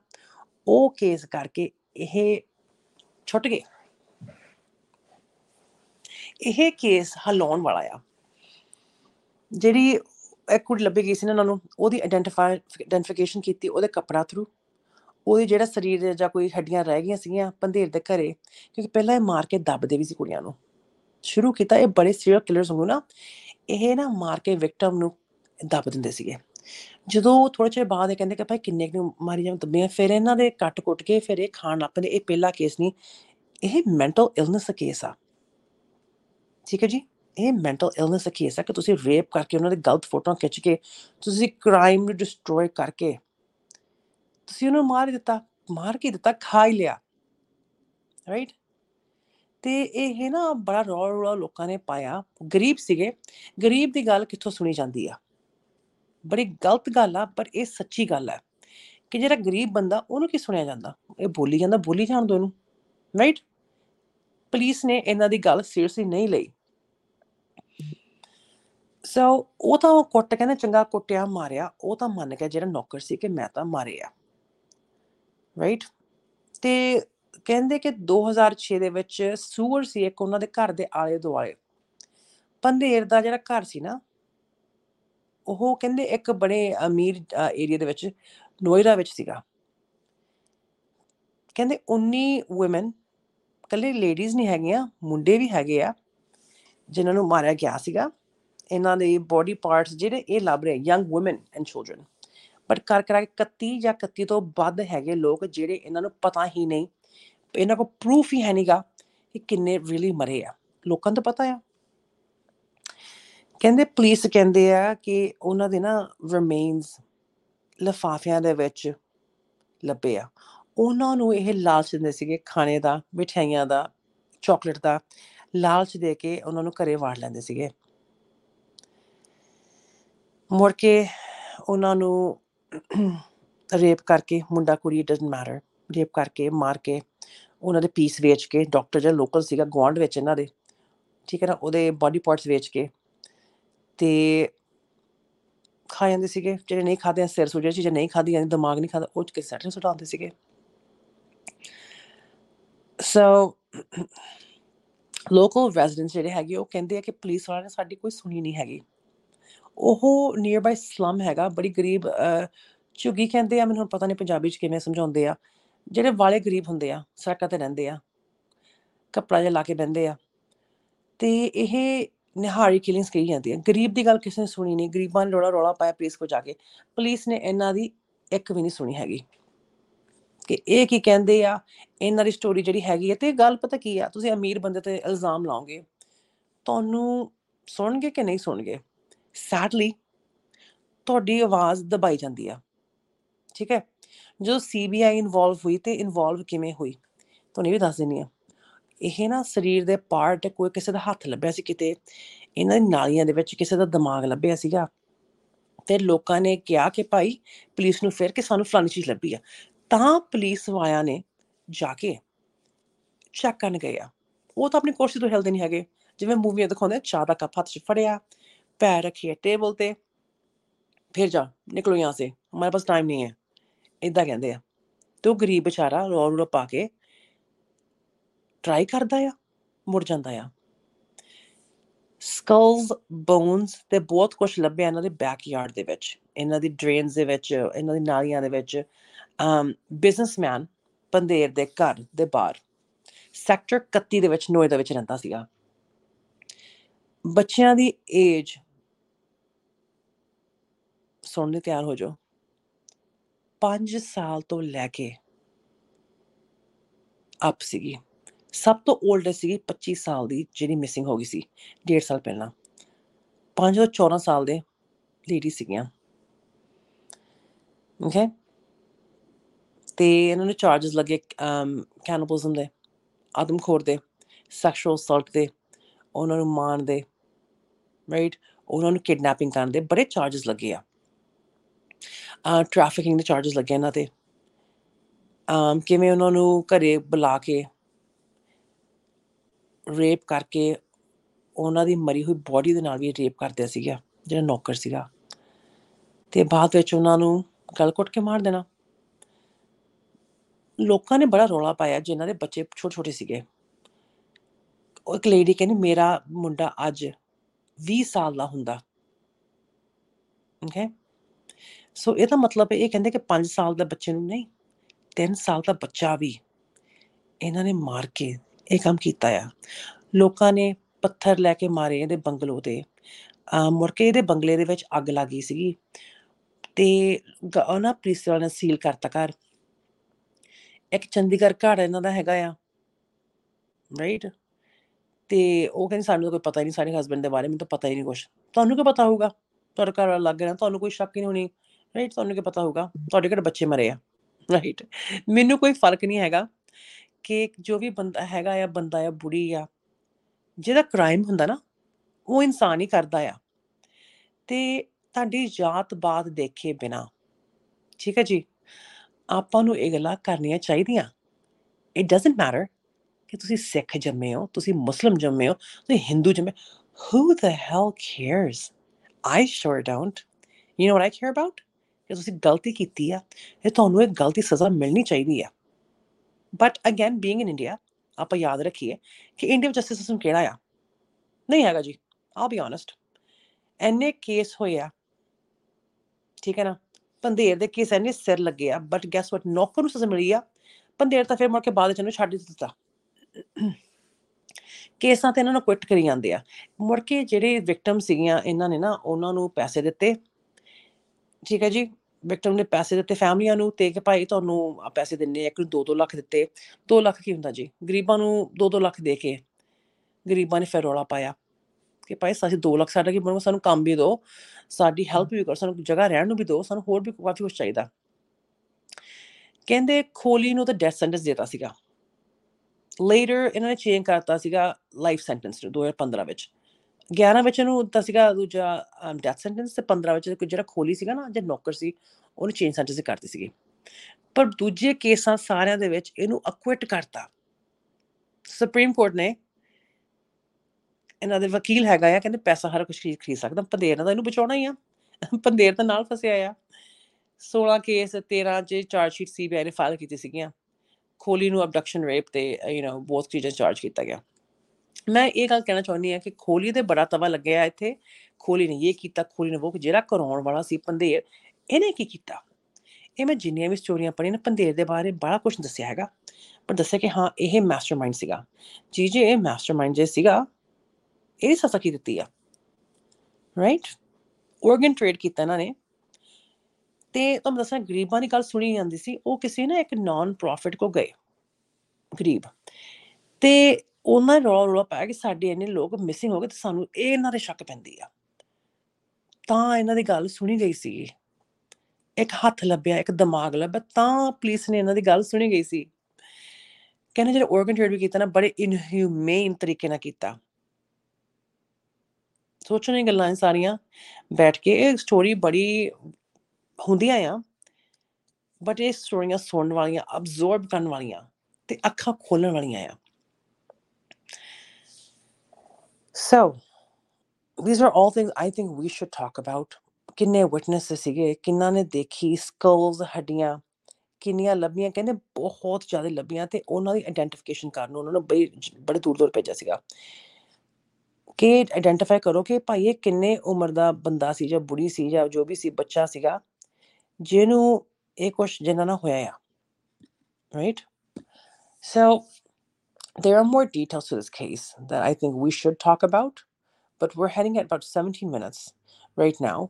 ਉਹ ਕੇਸ ਕਰਕੇ ਇਹ ਛੁੱਟ ਗਏ। ਇਹ ਕੇਸ ਹਲਾਉਣ ਵਾਲਾ ਆ। ਜਿਹੜੀ ਇੱਕ ਕੁੜੀ ਲੱਭੀ ਗਈ ਸੀ ਨਾ ਇਹਨਾਂ ਨੂੰ, ਉਹਦੀ ਆਇਡੈਂਟੀਫਾਈ ਆਇਡੈਂਟੀਫਿਕੇਸ਼ਨ ਕੀਤੀ ਉਹਦੇ ਕੱਪੜਾ ਥਰੂ ਉਹਦੇ ਜਿਹੜਾ ਸਰੀਰ ਦੇ ਜਾਂ ਕੋਈ ਹੱਡੀਆਂ ਰਹਿ ਗਈਆਂ ਸੀਗੀਆਂ ਪੰਧੇਰ ਦੇ ਘਰੇ, ਕਿਉਂਕਿ ਪਹਿਲਾਂ ਇਹ ਮਾਰ ਕੇ ਦੱਬਦੇ ਵੀ ਸੀ ਕੁੜੀਆਂ ਨੂੰ। ਸ਼ੁਰੂ ਕੀਤਾ ਇਹ ਬੜੇ ਸੀਰੀਅਲ ਕਿਲਰਸ ਵਾਂਗੂ ਨਾ, ਇਹ ਨਾ ਮਾਰ ਕੇ ਵਿਕਟਮ ਨੂੰ ਦੱਬ ਦਿੰਦੇ ਸੀਗੇ। ਜਦੋਂ ਥੋੜੇ ਚਿਰ ਬਾਅਦ ਇਹ ਕਹਿੰਦੇ ਕਿ ਭਾਈ ਕਿੰਨੇ ਕੁ ਨੂੰ ਮਾਰੀ ਜਾਂ ਦੱਬੀਆਂ ਫਿਰ ਇਹਨਾਂ ਦੇ ਕੱਟ ਕੁੱਟ ਕੇ ਫਿਰ ਇਹ ਖਾਣ ਲੱਗ ਪੈਂਦੇ। ਇਹ ਪਹਿਲਾ ਕੇਸ ਨਹੀਂ, ਇਹ ਮੈਂਟਲ ਇਲਨੈਸ ਦਾ ਕੇਸ ਆ। ਠੀਕ ਹੈ ਜੀ? ਇਹ ਮੈਂਟਲ ਇਲਨੈਸ ਦਾ ਕੇਸ ਆ ਕਿ ਤੁਸੀਂ ਰੇਪ ਕਰਕੇ ਉਹਨਾਂ ਦੇ ਗਲਤ ਫੋਟੋਆਂ ਖਿੱਚ ਕੇ, ਤੁਸੀਂ ਕ੍ਰਾਈਮ ਨੂੰ ਡਿਸਟਰੋਏ ਕਰਕੇ, ਤੁਸੀਂ ਉਹਨੂੰ ਮਾਰ ਹੀ ਦਿੱਤਾ। ਮਾਰ ਕੇ ਦਿੱਤਾ? ਖਾ ਹੀ ਲਿਆ। ਰਾਈਟ ਤੇ ਇਹ ਨਾ ਬੜਾ ਰੌਲਾ ਰੌਲਾ ਲੋਕਾਂ ਨੇ ਪਾਇਆ। ਗਰੀਬ ਸੀਗੇ। ਗਰੀਬ ਦੀ ਗੱਲ ਕਿੱਥੋਂ ਸੁਣੀ ਜਾਂਦੀ ਆ? ਬੜੀ ਗਲਤ ਗੱਲ ਆ, ਪਰ ਇਹ ਸੱਚੀ ਗੱਲ ਹੈ ਕਿ ਜਿਹੜਾ ਗਰੀਬ ਬੰਦਾ ਉਹਨੂੰ ਕੀ ਸੁਣਿਆ ਜਾਂਦਾ? ਇਹ ਬੋਲੀ ਜਾਂਦਾ, ਬੋਲੀ ਜਾਣ ਦੋ ਇਹਨੂੰ ਰਾਈਟ ਪੁਲਿਸ ਨੇ ਇਹਨਾਂ ਦੀ ਗੱਲ ਸੀਰੀਅਸਲੀ ਨਹੀਂ ਲਈ। ਸੋ ਉਹ ਤਾਂ ਉਹ ਕੁੱਟ ਕਹਿੰਦੇ ਚੰਗਾ ਕੁੱਟਿਆ, ਮਾਰਿਆ, ਉਹ ਤਾਂ ਮੰਨ ਗਿਆ ਜਿਹੜਾ ਨੌਕਰ ਸੀ ਕਿ ਮੈਂ ਤਾਂ ਮਾਰਿਆ ਰਾਈਟ ਤੇ ਕਹਿੰਦੇ ਕਿ 2006 ਦੇ ਵਿੱਚ ਸੂਅਰ ਸੀ ਇੱਕ ਉਹਨਾਂ ਦੇ ਘਰ ਦੇ ਆਲੇ ਦੁਆਲੇ ਪੰਧੇਰ ਦਾ ਜਿਹੜਾ ਘਰ ਸੀ ਨਾ ਉਹ ਕਹਿੰਦੇ ਇੱਕ ਬੜੇ ਅਮੀਰ ਏਰੀਆ ਦੇ ਵਿੱਚ ਨੋਇਰਾ ਵਿੱਚ ਸੀਗਾ। ਕਹਿੰਦੇ 19 ਔਮਨ ਕੱਲੇ ਲੇਡੀਜ਼ ਨਹੀਂ ਹੈਗੀਆਂ, ਮੁੰਡੇ ਵੀ ਹੈਗੇ ਆ, ਜਿਨ੍ਹਾਂ ਨੂੰ ਮਾਰਿਆ ਗਿਆ ਸੀਗਾ। ਇਹਨਾਂ ਦੇ ਬੋਡੀ ਪਾਰਟਸ ਜਿਹੜੇ ਇਹ ਲੱਭ ਰਹੇ young woman and children but ਕਰ, ਕਰਾ ਕੇ 31 ਜਾਂ 31 ਤੋਂ ਵੱਧ ਹੈਗੇ ਲੋਕ ਜਿਹੜੇ ਇਹਨਾਂ ਨੂੰ ਪਤਾ ਹੀ ਨਹੀਂ। ਇਹਨਾਂ ਕੋਲ ਪ੍ਰੂਫ ਹੀ ਹੈ ਨਹੀਂਗਾ ਕਿ ਕਿੰਨੇ ਰੀਲੀ ਮਰੇ ਆ। ਲੋਕਾਂ ਤੋਂ ਪਤਾ ਆ। ਕਹਿੰਦੇ ਪੁਲਿਸ ਕਹਿੰਦੇ ਆ ਕਿ ਉਹਨਾਂ ਦੇ ਨਾ ਰਿਮੇਨਸ ਲਫਾਫਿਆਂ ਦੇ ਵਿੱਚ ਲੱਭੇ ਆ। ਉਹਨਾਂ ਨੂੰ ਇਹ ਲਾਲਚ ਦਿੰਦੇ ਸੀਗੇ ਖਾਣੇ ਦਾ ਮਠਿਆਈਆਂ ਦਾ ਚਾਕਲੇਟ ਦਾ, ਲਾਲਚ ਦੇ ਕੇ ਉਹਨਾਂ ਨੂੰ ਘਰੇ ਵਾੜ ਲੈਂਦੇ ਸੀਗੇ। ਮੁੜ ਕੇ ਉਹਨਾਂ ਨੂੰ ਰੇਪ ਕਰਕੇ ਮੁੰਡਾ ਕੁੜੀ ਡਸਨਟ ਮੈਟਰ ਰੇਪ ਕਰਕੇ ਮਾਰ ਕੇ ਉਹਨਾਂ ਦੇ ਪੀਸ ਵੇਚ ਕੇ ਡਾਕਟਰ ਜਿਹੜਾ ਲੋਕਲ ਸੀਗਾ ਗਵਾਂਡ ਵਿੱਚ ਇਹਨਾਂ ਦੇ, ਠੀਕ ਹੈ ਨਾ, ਉਹਦੇ ਬਾਡੀ ਪਾਰਟਸ ਵੇਚ ਕੇ ਤੇ ਖਾ ਜਾਂਦੇ ਸੀਗੇ ਜਿਹੜੇ ਨਹੀਂ ਖਾਦੇ ਸਿਰ ਸੋ ਜਿਹੜੀ ਚੀਜ਼ਾਂ ਨਹੀਂ ਖਾਦੀਆਂ ਦਿਮਾਗ ਨਹੀਂ ਖਾਦਾ ਉਹ ਚ ਕੇ ਸੈਟਲ ਸੁਟਾਉਂਦੇ ਸੀਗੇ। ਸੋ ਲੋਕਲ ਰੈਜ਼ੀਡੈਂਟਸ ਜਿਹੜੇ ਹੈਗੇ ਉਹ ਕਹਿੰਦੇ ਆ ਕਿ ਪੁਲਿਸ ਵਾਲਿਆਂ ਨੇ ਸਾਡੀ ਕੋਈ ਸੁਣੀ ਨਹੀਂ ਹੈਗੀ। ਉਹ ਨੀਅਰ ਬਾਈ ਸਲਮ ਹੈਗਾ ਬੜੀ ਗਰੀਬ ਅਹ, ਝੁੱਗੀ ਕਹਿੰਦੇ ਆ ਮੈਨੂੰ ਹੁਣ ਪਤਾ ਨਹੀਂ ਪੰਜਾਬੀ ਚ ਕਿਵੇਂ ਸਮਝਾਉਂਦੇ ਆ। ਜਿਹੜੇ ਵਾਲੇ ਗਰੀਬ ਹੁੰਦੇ ਆ ਸੜਕਾਂ ਤੇ ਰਹਿੰਦੇ ਆ ਕੱਪੜਾ ਜਿਹਾ ਲਾ ਕੇ ਬਹਿੰਦੇ ਆ। ਤੇ ਇਹ ਨਿਹਾਰੀ ਕਿਲਿੰਗਸ ਕਹੀ ਜਾਂਦੀ ਹੈ ਗਰੀਬ ਦੀ ਗੱਲ ਕਿਸੇ ਨੇ ਸੁਣੀ ਨਹੀਂ। ਗਰੀਬਾਂ ਨੇ ਰੋਲਾ ਰੋਲਾ ਪਾਇਆ ਪੁਲਿਸ ਕੋ ਜਾ ਕੇ। ਪੁਲਿਸ ਨੇ ਇਹਨਾਂ ਦੀ ਇੱਕ ਵੀ ਨਹੀਂ ਸੁਣੀ ਹੈਗੀ। ਕਿ ਇਹ ਕੀ ਕਹਿੰਦੇ ਆ? ਇਹਨਾਂ ਦੀ ਸਟੋਰੀ ਜਿਹੜੀ ਹੈਗੀ ਹੈ ਤੇ ਇਹ ਗੱਲ ਪਤਾ ਕੀ ਆ? ਤੁਸੀਂ ਅਮੀਰ ਬੰਦੇ ਤੇ ਇਲਜ਼ਾਮ ਲਾਓਗੇ। ਤੁਹਾਨੂੰ ਸੁਣਨਗੇ ਕਿ ਨਹੀਂ ਸੁਣਨਗੇ? ਸੈਡਲੀ ਤੁਹਾਡੀ ਆਵਾਜ਼ ਦਬਾਈ ਜਾਂਦੀ ਆ। ਠੀਕ ਹੈ? ਜਦੋਂ ਸੀਬੀਆਈ ਇਨਵੋਲਵ ਹੋਈ ਤੇ ਇਨਵੋਲਵ ਕਿਵੇਂ ਹੋਈ? ਤੁਹਾਨੂੰ ਇਹ ਵੀ ਦੱਸ ਦਿੰਨੀ ਆ। ਇਹ ਨਾ ਸਰੀਰ ਦੇ ਪਾਰਟ ਕੋਈ ਕਿਸੇ ਦਾ ਹੱਥ ਲੱਭਿਆ ਸੀ ਕਿਤੇ ਇਹਨਾਂ ਦੀ ਨਾਲੀਆਂ ਦੇ ਵਿੱਚ ਕਿਸੇ ਦਾ ਦਿਮਾਗ ਲੱਭਿਆ ਸੀਗਾ। ਤੇ ਲੋਕਾਂ ਨੇ ਕਿਹਾ ਕਿ ਭਾਈ ਪੁਲਿਸ ਨੂੰ ਫਿਰ ਕਿ ਸਾਨੂੰ ਫਲਾਨੀ ਚੀਜ਼ ਲੱਭੀ ਆ। ਤਾਂ ਪੁਲਿਸ ਵਾਲਿਆਂ ਨੇ ਜਾ ਕੇ ਚੈੱਕ ਕਰਨ ਗਏ ਆ। ਉਹ ਤਾਂ ਆਪਣੀ ਕੁਰਸੀ ਤੋਂ ਹਿਲਦੇ ਨਹੀਂ ਹੈਗੇ। ਜਿਵੇਂ ਮੂਵੀਆਂ ਦਿਖਾਉਂਦੇ ਆ, ਚਾਹ ਦਾ ਕੱਪ ਹੱਥ 'ਚ ਫੜਿਆ ਪੈਰ ਰੱਖਿਆ ਟੇਬਲ ਤੇ। ਫਿਰ ਜਾ ਨਿਕਲੋ ਯਹਾਂ ਸੇ। ਹਮਾਰੇ ਪਾਸ ਟਾਈਮ ਨਹੀਂ ਹੈ। ਇਦਾਂ ਕਹਿੰਦੇ ਆ। ਤੇ ਉਹ ਗਰੀਬ ਵਿਚਾਰਾ ਰੋ ਰੋ ਪਾ ਕੇ ਟਰਾਈ ਕਰਦਾ ਆ, ਮੁੜ ਜਾਂਦਾ ਆ। ਸਕਲਸ ਬੋਨਸ ਤੇ ਬਹੁਤ ਕੁਝ ਲੱਭਿਆ ਇਹਨਾਂ ਦੇ ਬੈਕਯਾਰਡ ਦੇ ਵਿੱਚ, ਇਹਨਾਂ ਦੀ ਡਰੇਨਸ ਦੇ ਵਿੱਚ, ਇਹਨਾਂ ਦੀ ਨਾਲੀਆਂ ਦੇ ਵਿੱਚ, ਅਮ ਬਿਜ਼ਨਸਮੈਨ ਪੰਦੇਰ ਦੇ ਘਰ ਦੇ ਬਾਹਰ। ਸੈਕਟਰ 31 ਦੇ ਵਿੱਚ ਨੋਇਡਾ ਵਿੱਚ ਰਹਿੰਦਾ ਸੀਗਾ। ਬੱਚਿਆਂ ਦੀ ਏਜ ਸੁਣਨ ਲਈ ਤਿਆਰ ਹੋ ਜਾਓ। 5 ਸਾਲ ਤੋਂ ਲੈ ਕੇ ਅਪ ਸੀਗੀ। ਸਭ ਤੋਂ 올ਡ ਸੀਗੀ 25 ਸਾਲ ਦੀ, ਜਿਹੜੀ ਮਿਸਿੰਗ ਹੋ ਗਈ ਸੀ 1.5 ਸਾਲ ਪਹਿਲਾਂ। 5 ਤੋਂ 14 ਸਾਲ ਦੇ ਲੇਡੀ ਸੀਗੀਆਂ। ਓਕੇ ਤੇ ਇਹਨਾਂ ਨੂੰ ਚਾਰजेस ਲੱਗੇ ਕੈਨਬਲਿਜ਼ਮ ਦੇ, ਆਦਮਖੋਰ ਦੇ ਸੈਕਸ਼ੂਅਲ ਅਸਲਟ ਦੇ, ਉਹਨਾਂ ਨੂੰ ਮਾਰਨ ਦੇ ਰਾਈਟ ਉਹਨਾਂ ਨੂੰ ਕਿਡਨੈਪਿੰਗ ਕਰਨ ਦੇ ਬੜੇ ਚਾਰजेस ਲੱਗੇ ਆ। ਟ੍ਰੈਫਿਕਿੰਗ ਦੇ ਚਾਰजेस ਲੱਗੇ ਇਹਨਾਂ ਤੇ। ਕਿਵੇਂ ਉਹਨਾਂ ਨੂੰ ਘਰੇ ਬੁਲਾ ਕੇ ਰੇਪ ਕਰਕੇ ਉਹਨਾਂ ਦੀ ਮਰੀ ਹੋਈ ਬੋਡੀ ਦੇ ਨਾਲ ਵੀ ਰੇਪ ਕਰਦੇ ਸੀਗਾ ਜਿਹੜਾ ਨੌਕਰ ਸੀਗਾ। ਤੇ ਬਾਅਦ ਵਿੱਚ ਉਹਨਾਂ ਨੂੰ ਗਲ ਘੁੱਟ ਕੇ ਮਾਰ ਦੇਣਾ। ਲੋਕਾਂ ਨੇ ਬੜਾ ਰੌਲਾ ਪਾਇਆ, ਜਿਨ੍ਹਾਂ ਦੇ ਬੱਚੇ ਛੋਟੇ ਛੋਟੇ ਸੀਗੇ। ਉਹ ਇੱਕ ਲੇਡੀ ਕਹਿੰਦੀ, ਮੇਰਾ ਮੁੰਡਾ ਅੱਜ 20 ਸਾਲ ਦਾ ਹੁੰਦਾ। ਓਕੇ ਸੋ ਇਹਦਾ ਮਤਲਬ ਇਹ ਕਹਿੰਦੇ ਕਿ 5 ਸਾਲ ਦਾ ਬੱਚੇ ਨੂੰ ਨਹੀਂ 3 ਸਾਲ ਦਾ ਬੱਚਾ ਵੀ ਇਹਨਾਂ ਨੇ ਮਾਰ ਕੇ ਇਹ ਕੰਮ ਕੀਤਾ ਆ। ਲੋਕਾਂ ਨੇ ਪੱਥਰ ਲੈ ਕੇ ਮਾਰੇ ਇਹਦੇ ਬੰਗਲੋ ਤੇ। ਅਹ ਮੁੜ ਕੇ ਇਹਦੇ ਬੰਗਲੇ ਦੇ ਵਿੱਚ ਅੱਗ ਲੱਗੀ ਸੀਗੀ। ਤੇ ਗ- ਉਹ ਨਾ ਪੁਲਿਸ ਵਾਲਿਆਂ ਨੇ ਸੀਲ ਕਰਤਾ ਘਰ। ਇੱਕ ਚੰਡੀਗੜ੍ਹ ਘਰ ਇਹਨਾਂ ਦਾ ਹੈਗਾ ਆ। ਰਾਈਟ ਤੇ ਉਹ ਕਹਿੰਦੇ ਸਾਨੂੰ ਤਾਂ ਕੋਈ ਪਤਾ ਹੀ ਨਹੀਂ, ਸਾਡੇ ਹਸਬੰਡ ਦੇ ਬਾਰੇ, ਮੈਨੂੰ ਤਾਂ ਪਤਾ ਹੀ ਨਹੀਂ ਕੁਝ ਤੁਹਾਨੂੰ ਕੀ ਪਤਾ ਹੋਊਗਾ? ਤੁਹਾਡਾ ਘਰ ਵਾਲਾ ਲੱਗ ਰਿਹਾ ਤੁਹਾਨੂੰ ਕੋਈ ਸ਼ੱਕ ਹੀ ਨਹੀਂ ਹੋਣੀ। ਰਾਈਟ ਤੁਹਾਨੂੰ ਕੀ ਪਤਾ ਹੋਊਗਾ? ਤੁਹਾਡੇ ਕਿਹੜੇ ਬੱਚੇ ਮਰੇ ਆ। ਰਾਈਟ ਮੈਨੂੰ ਕੋਈ ਫ਼ਰਕ ਨਹੀਂ ਹੈਗਾ। ਕਿ ਜੋ ਵੀ ਬੰਦਾ ਹੈਗਾ ਆ, ਬੰਦਾ ਆ, ਬੁੜੀ ਆ, ਜਿਹਦਾ ਕ੍ਰਾਈਮ ਹੁੰਦਾ ਨਾ, ਉਹ ਇਨਸਾਨ ਹੀ ਕਰਦਾ ਆ। ਤੇ ਤੁਹਾਡੀ ਜਾਤ ਬਾਤ ਦੇਖੇ ਬਿਨਾ, ਠੀਕ ਹੈ ਜੀ, ਆਪਾਂ ਨੂੰ ਇਹ ਗੱਲਾਂ ਕਰਨੀਆਂ ਚਾਹੀਦੀਆਂ। ਇਟ ਡਸਨਟ ਮੈਟਰ ਕਿ ਤੁਸੀਂ ਸਿੱਖ ਜੰਮੇ ਹੋ, ਤੁਸੀਂ ਮੁਸਲਮ ਜੰਮੇ ਹੋ, ਤੁਸੀਂ ਹਿੰਦੂ ਜੰਮੇ who the hell cares? I sure don't. You know what i care about? ਕਿ ਤੁਸੀਂ ਗਲਤੀ ਕੀਤੀ ਆ ਇਹ ਤੁਹਾਨੂੰ ਇੱਕ ਗਲਤੀ ਸਜ਼ਾ ਮਿਲਣੀ ਚਾਹੀਦੀ ਆ। But again being in India ਆਪਾਂ ਯਾਦ ਰੱਖੀਏ ਕਿ ਇੰਡੀਆ ਵਿੱਚ ਜਸਟਿਸ ਸਿਸਟਮ ਕਿਹੜਾ ਆ ਨਹੀਂ ਹੈਗਾ ਜੀ ਆਲ ਬੀ ਓਨੈਸਟ ਐਨੇ ਕੇਸ ਹੋਏ ਆ ਠੀਕ ਹੈ ਨਾ ਪੰਦੇਰ ਦੇ ਕੇਸ ਐਨੇ ਸਿਰ ਲੱਗੇ ਆ ਬਟ ਗੈਸ ਵਾਟ ਨੌਕਰ ਨੂੰ ਸਜ਼ਾ ਮਿਲੀ ਆ ਪੰਦੇਰ ਤਾਂ ਫਿਰ ਮੁੜ ਕੇ ਬਾਅਦ ਵਿੱਚ ਇਹਨੂੰ ਛੱਡ ਹੀ ਦਿੱਤਾ ਕੇਸਾਂ ਤੇ ਇਹਨਾਂ ਨੂੰ ਕੁਇਟ ਕਰੀ ਜਾਂਦੇ ਆ ਮੁੜ ਕੇ ਜਿਹੜੇ ਵਿਕਟਮ ਸੀਗੀਆਂ ਇਹਨਾਂ ਨੇ ਨਾ ਉਹਨਾਂ ਨੂੰ ਪੈਸੇ ਦਿੱਤੇ ਠੀਕ ਹੈ ਜੀ ਵਿਕਟਮ ਨੇ ਪੈਸੇ ਦਿੱਤੇ ਫੈਮਲੀਆਂ ਨੂੰ ਤੇ ਕਿ ਭਾਈ ਤੁਹਾਨੂੰ ਆ ਪੈਸੇ ਦਿੰਨੇ ਆ ਇੱਕ ਨੂੰ 2-2 ਲੱਖ ਦਿੱਤੇ। 2 ਲੱਖ ਕੀ ਹੁੰਦਾ ਜੀ? ਗਰੀਬਾਂ ਨੂੰ 2-2 ਲੱਖ ਦੇ ਕੇ ਗਰੀਬਾਂ ਨੇ ਫਿਰ ਰੌਲਾ ਪਾਇਆ ਕਿ ਭਾਈ ਅਸੀਂ 2 ਲੱਖ ਸਾਡਾ ਕੀ ਬਣੂਗਾ? ਸਾਨੂੰ ਕੰਮ ਵੀ ਦਿਓ ਸਾਡੀ ਹੈਲਪ ਵੀ ਕਰੋ ਸਾਨੂੰ ਜਗ੍ਹਾ ਰਹਿਣ ਨੂੰ ਵੀ ਦਿਓ ਸਾਨੂੰ ਹੋਰ ਵੀ ਕਾਫੀ ਕੁਝ ਚਾਹੀਦਾ। ਕਹਿੰਦੇ ਖੋਲੀ ਨੂੰ ਤਾਂ ਡੈਥ ਸੈਂਟੈਂਸ ਦਿੱਤਾ ਸੀਗਾ। ਲੇਟਰ ਇਹਨਾਂ ਨੇ ਚੇਂਜ ਕਰਤਾ ਸੀਗਾ ਲਾਈਫ ਸੈਂਟੈਂਸ ਨੂੰ 2015 ਵਿੱਚ। 11 ਵਿੱਚ ਇਹਨੂੰ ਦਿੱਤਾ ਸੀਗਾ ਦੂਜਾ ਡੈਥ ਸੈਂਟੈਂਸ ਤੇ 15 ਵਿੱਚ ਜਿਹੜਾ ਖੋਲੀ ਸੀਗਾ ਨਾ ਜਿਹੜਾ ਨੌਕਰ ਸੀ, ਉਹਨੂੰ ਚੇਂਜ ਸੈਂਟੈਂਸ ਕਰਤੀ ਸੀਗੀ। ਪਰ ਦੂਜੇ ਕੇਸਾਂ ਸਾਰਿਆਂ ਦੇ ਵਿੱਚ ਇਹਨੂੰ ਅਕਵਿਟ ਕਰਤਾ। ਸੁਪਰੀਮ ਕੋਰਟ ਨੇ ਇਹਨਾਂ ਦੇ ਵਕੀਲ ਹੈਗਾ ਆ, ਕਹਿੰਦੇ ਪੈਸਾ ਹਰ ਕੁਝ ਖਰੀਦ ਸਕਦਾ, ਪੰਦੇਰ ਦਾ ਇਹਨੂੰ ਬਚਾਉਣਾ ਹੀ ਆ, ਪੰਦੇਰ ਤਾਂ ਨਾਲ ਫਸਿਆ ਆ। 16 ਕੇਸ 13 ਚ ਚਾਰਜ ਸ਼ੀਟ ਸੀਬੀਆਈ ਨੇ ਫਾਈਲ ਕੀਤੀ ਸੀਗੀਆਂ। ਖੋਲੀ ਨੂੰ ਅਬਡਕਸ਼ਨ ਰੇਪ ਤੇ ਯੂ نو ਬਹੁਤ ਚੀਜ਼ਾਂ ਚਾਰਜ ਕੀਤਾ ਗਿਆ। ਮੈਂ ਇਹ ਗੱਲ ਕਹਿਣਾ ਚਾਹੁੰਦੀ ਆ ਕਿ ਖੋਲੀ ਤੇ ਬੜਾ ਤਵਾ ਲੱਗਿਆ ਇੱਥੇ। ਖੋਲੀ ਨੇ ਇਹ ਕੀਤਾ, ਖੋਲੀ ਨੇ ਉਹ ਜਿਹੜਾ ਕਰਾਉਣ ਵਾਲਾ ਸੀ ਪੰਦੇਰ ਇਹਨੇ ਕੀ ਕੀਤਾ? ਇਹ ਮੈਂ ਜਿੰਨੀਆਂ ਵੀ ਸਟੋਰੀਆਂ ਪੜ੍ਹੀਆਂ ਨੇ ਪੰਦੇਰ ਦੇ ਬਾਰੇ ਬੜਾ ਕੁਝ ਦੱਸਿਆ ਹੈਗਾ। ਪਰ ਦੱਸਿਆ ਕਿ ਹਾਂ, ਇਹ ਮਾਸਟਰਮਾਈਂਡ ਸੀਗਾ। ਜੀ ਜੀ, ਇਹ ਮਾਸਟਰਮਾਈਂਡ ਜੇ ਸੀਗਾ ਇਹ ਸਜ਼ਾ ਕੀ ਦਿੱਤੀ ਆ? ਰਾਈਟ ਆਰਗਨ ਟ੍ਰੇਡ ਕੀਤਾ ਇਹਨਾਂ ਨੇ। ਤੇ ਤੁਹਾਨੂੰ ਦੱਸਾਂ, ਗਰੀਬਾਂ ਦੀ ਗੱਲ ਸੁਣੀ ਜਾਂਦੀ ਸੀ, ਉਹ ਕਿਸੇ ਨਾ ਇੱਕ ਨਾਨ ਪ੍ਰੋਫਿਟ ਕੋ ਗਏ। ਗਰੀਬ। ਤੇ ਉਹਨਾਂ ਰੌਲਾ ਰੌਲਾ ਪਾਇਆ ਕਿ ਸਾਡੇ ਇੰਨੇ ਲੋਕ ਮਿਸਿੰਗ ਹੋ ਗਏ ਤੇ ਸਾਨੂੰ ਇਹ ਇਹਨਾਂ ਦੇ ਸ਼ੱਕ ਪੈਂਦੀ ਆ। ਤਾਂ ਇਹਨਾਂ ਦੀ ਗੱਲ ਸੁਣੀ ਗਈ ਸੀ। ਇੱਕ ਹੱਥ ਲੱਭਿਆ, ਇੱਕ ਦਿਮਾਗ ਲੱਭਿਆ, ਤਾਂ ਪੁਲਿਸ ਨੇ ਇਹਨਾਂ ਦੀ ਗੱਲ ਸੁਣੀ ਗਈ ਸੀ। ਕਹਿੰਦੇ ਜਿਹੜਾ ਆਰਗਨ ਟ੍ਰੇਡ ਵੀ ਕੀਤਾ ਨਾ, ਬੜੇ ਇਨਹਿਊਮੇਨ ਤਰੀਕੇ ਨਾਲ ਕੀਤਾ। ਸੋਚਣ ਦੀ ਗੱਲਾਂ ਸਾਰੀਆਂ, ਬੈਠ ਕੇ ਇਹ ਸਟੋਰੀ ਬੜੀ ਹੁੰਦੀਆਂ ਆ ਬਟ ਇਹ ਸਟੋਰੀਆਂ ਸੁਣਨ ਵਾਲੀਆਂ ਅਬਜ਼ੌਰਬ ਕਰਨ ਵਾਲੀਆਂ ਤੇ ਅੱਖਾਂ ਖੋਲਣ ਵਾਲੀਆਂ ਆ। So, these are all things I think we should talk about. ਕਿੰਨੇ ਵਿਟਨੈਸ ਸੀਗੇ ਕਿੰਨਾ ਨੇ ਦੇਖੀ ਸਕਲਸ ਹੱਡੀਆਂ ਕਿੰਨੀਆਂ ਲੱਭੀਆਂ ਕਹਿੰਦੇ ਬਹੁਤ ਜ਼ਿਆਦਾ ਲੱਭੀਆਂ ਤੇ ਉਹਨਾਂ ਦੀ ਆਇਡੈਂਟੀਫਿਕੇਸ਼ਨ ਕਰਨ ਉਹਨਾਂ ਨੂੰ ਬਈ ਬੜੇ ਦੂਰ ਦੂਰ ਭੇਜਿਆ ਸੀਗਾ ਕਿ ਆਇਡੈਂਟੀਫਾਈ ਕਰੋ ਕਿ ਭਾਈ ਇਹ ਕਿੰਨੇ ਉਮਰ ਦਾ ਬੰਦਾ ਸੀ ਜਾਂ ਬੁੜੀ ਸੀ ਜਾਂ ਜੋ ਵੀ ਸੀ ਬੱਚਾ ਸੀਗਾ ਜਿਹਨੂੰ ਇਹ ਕੁਛ ਜਿੰਨਾ ਨਾ ਹੋਇਆ ਆ right so there are more details to this case that I think we should talk about, but we're heading at about 17 minutes right now.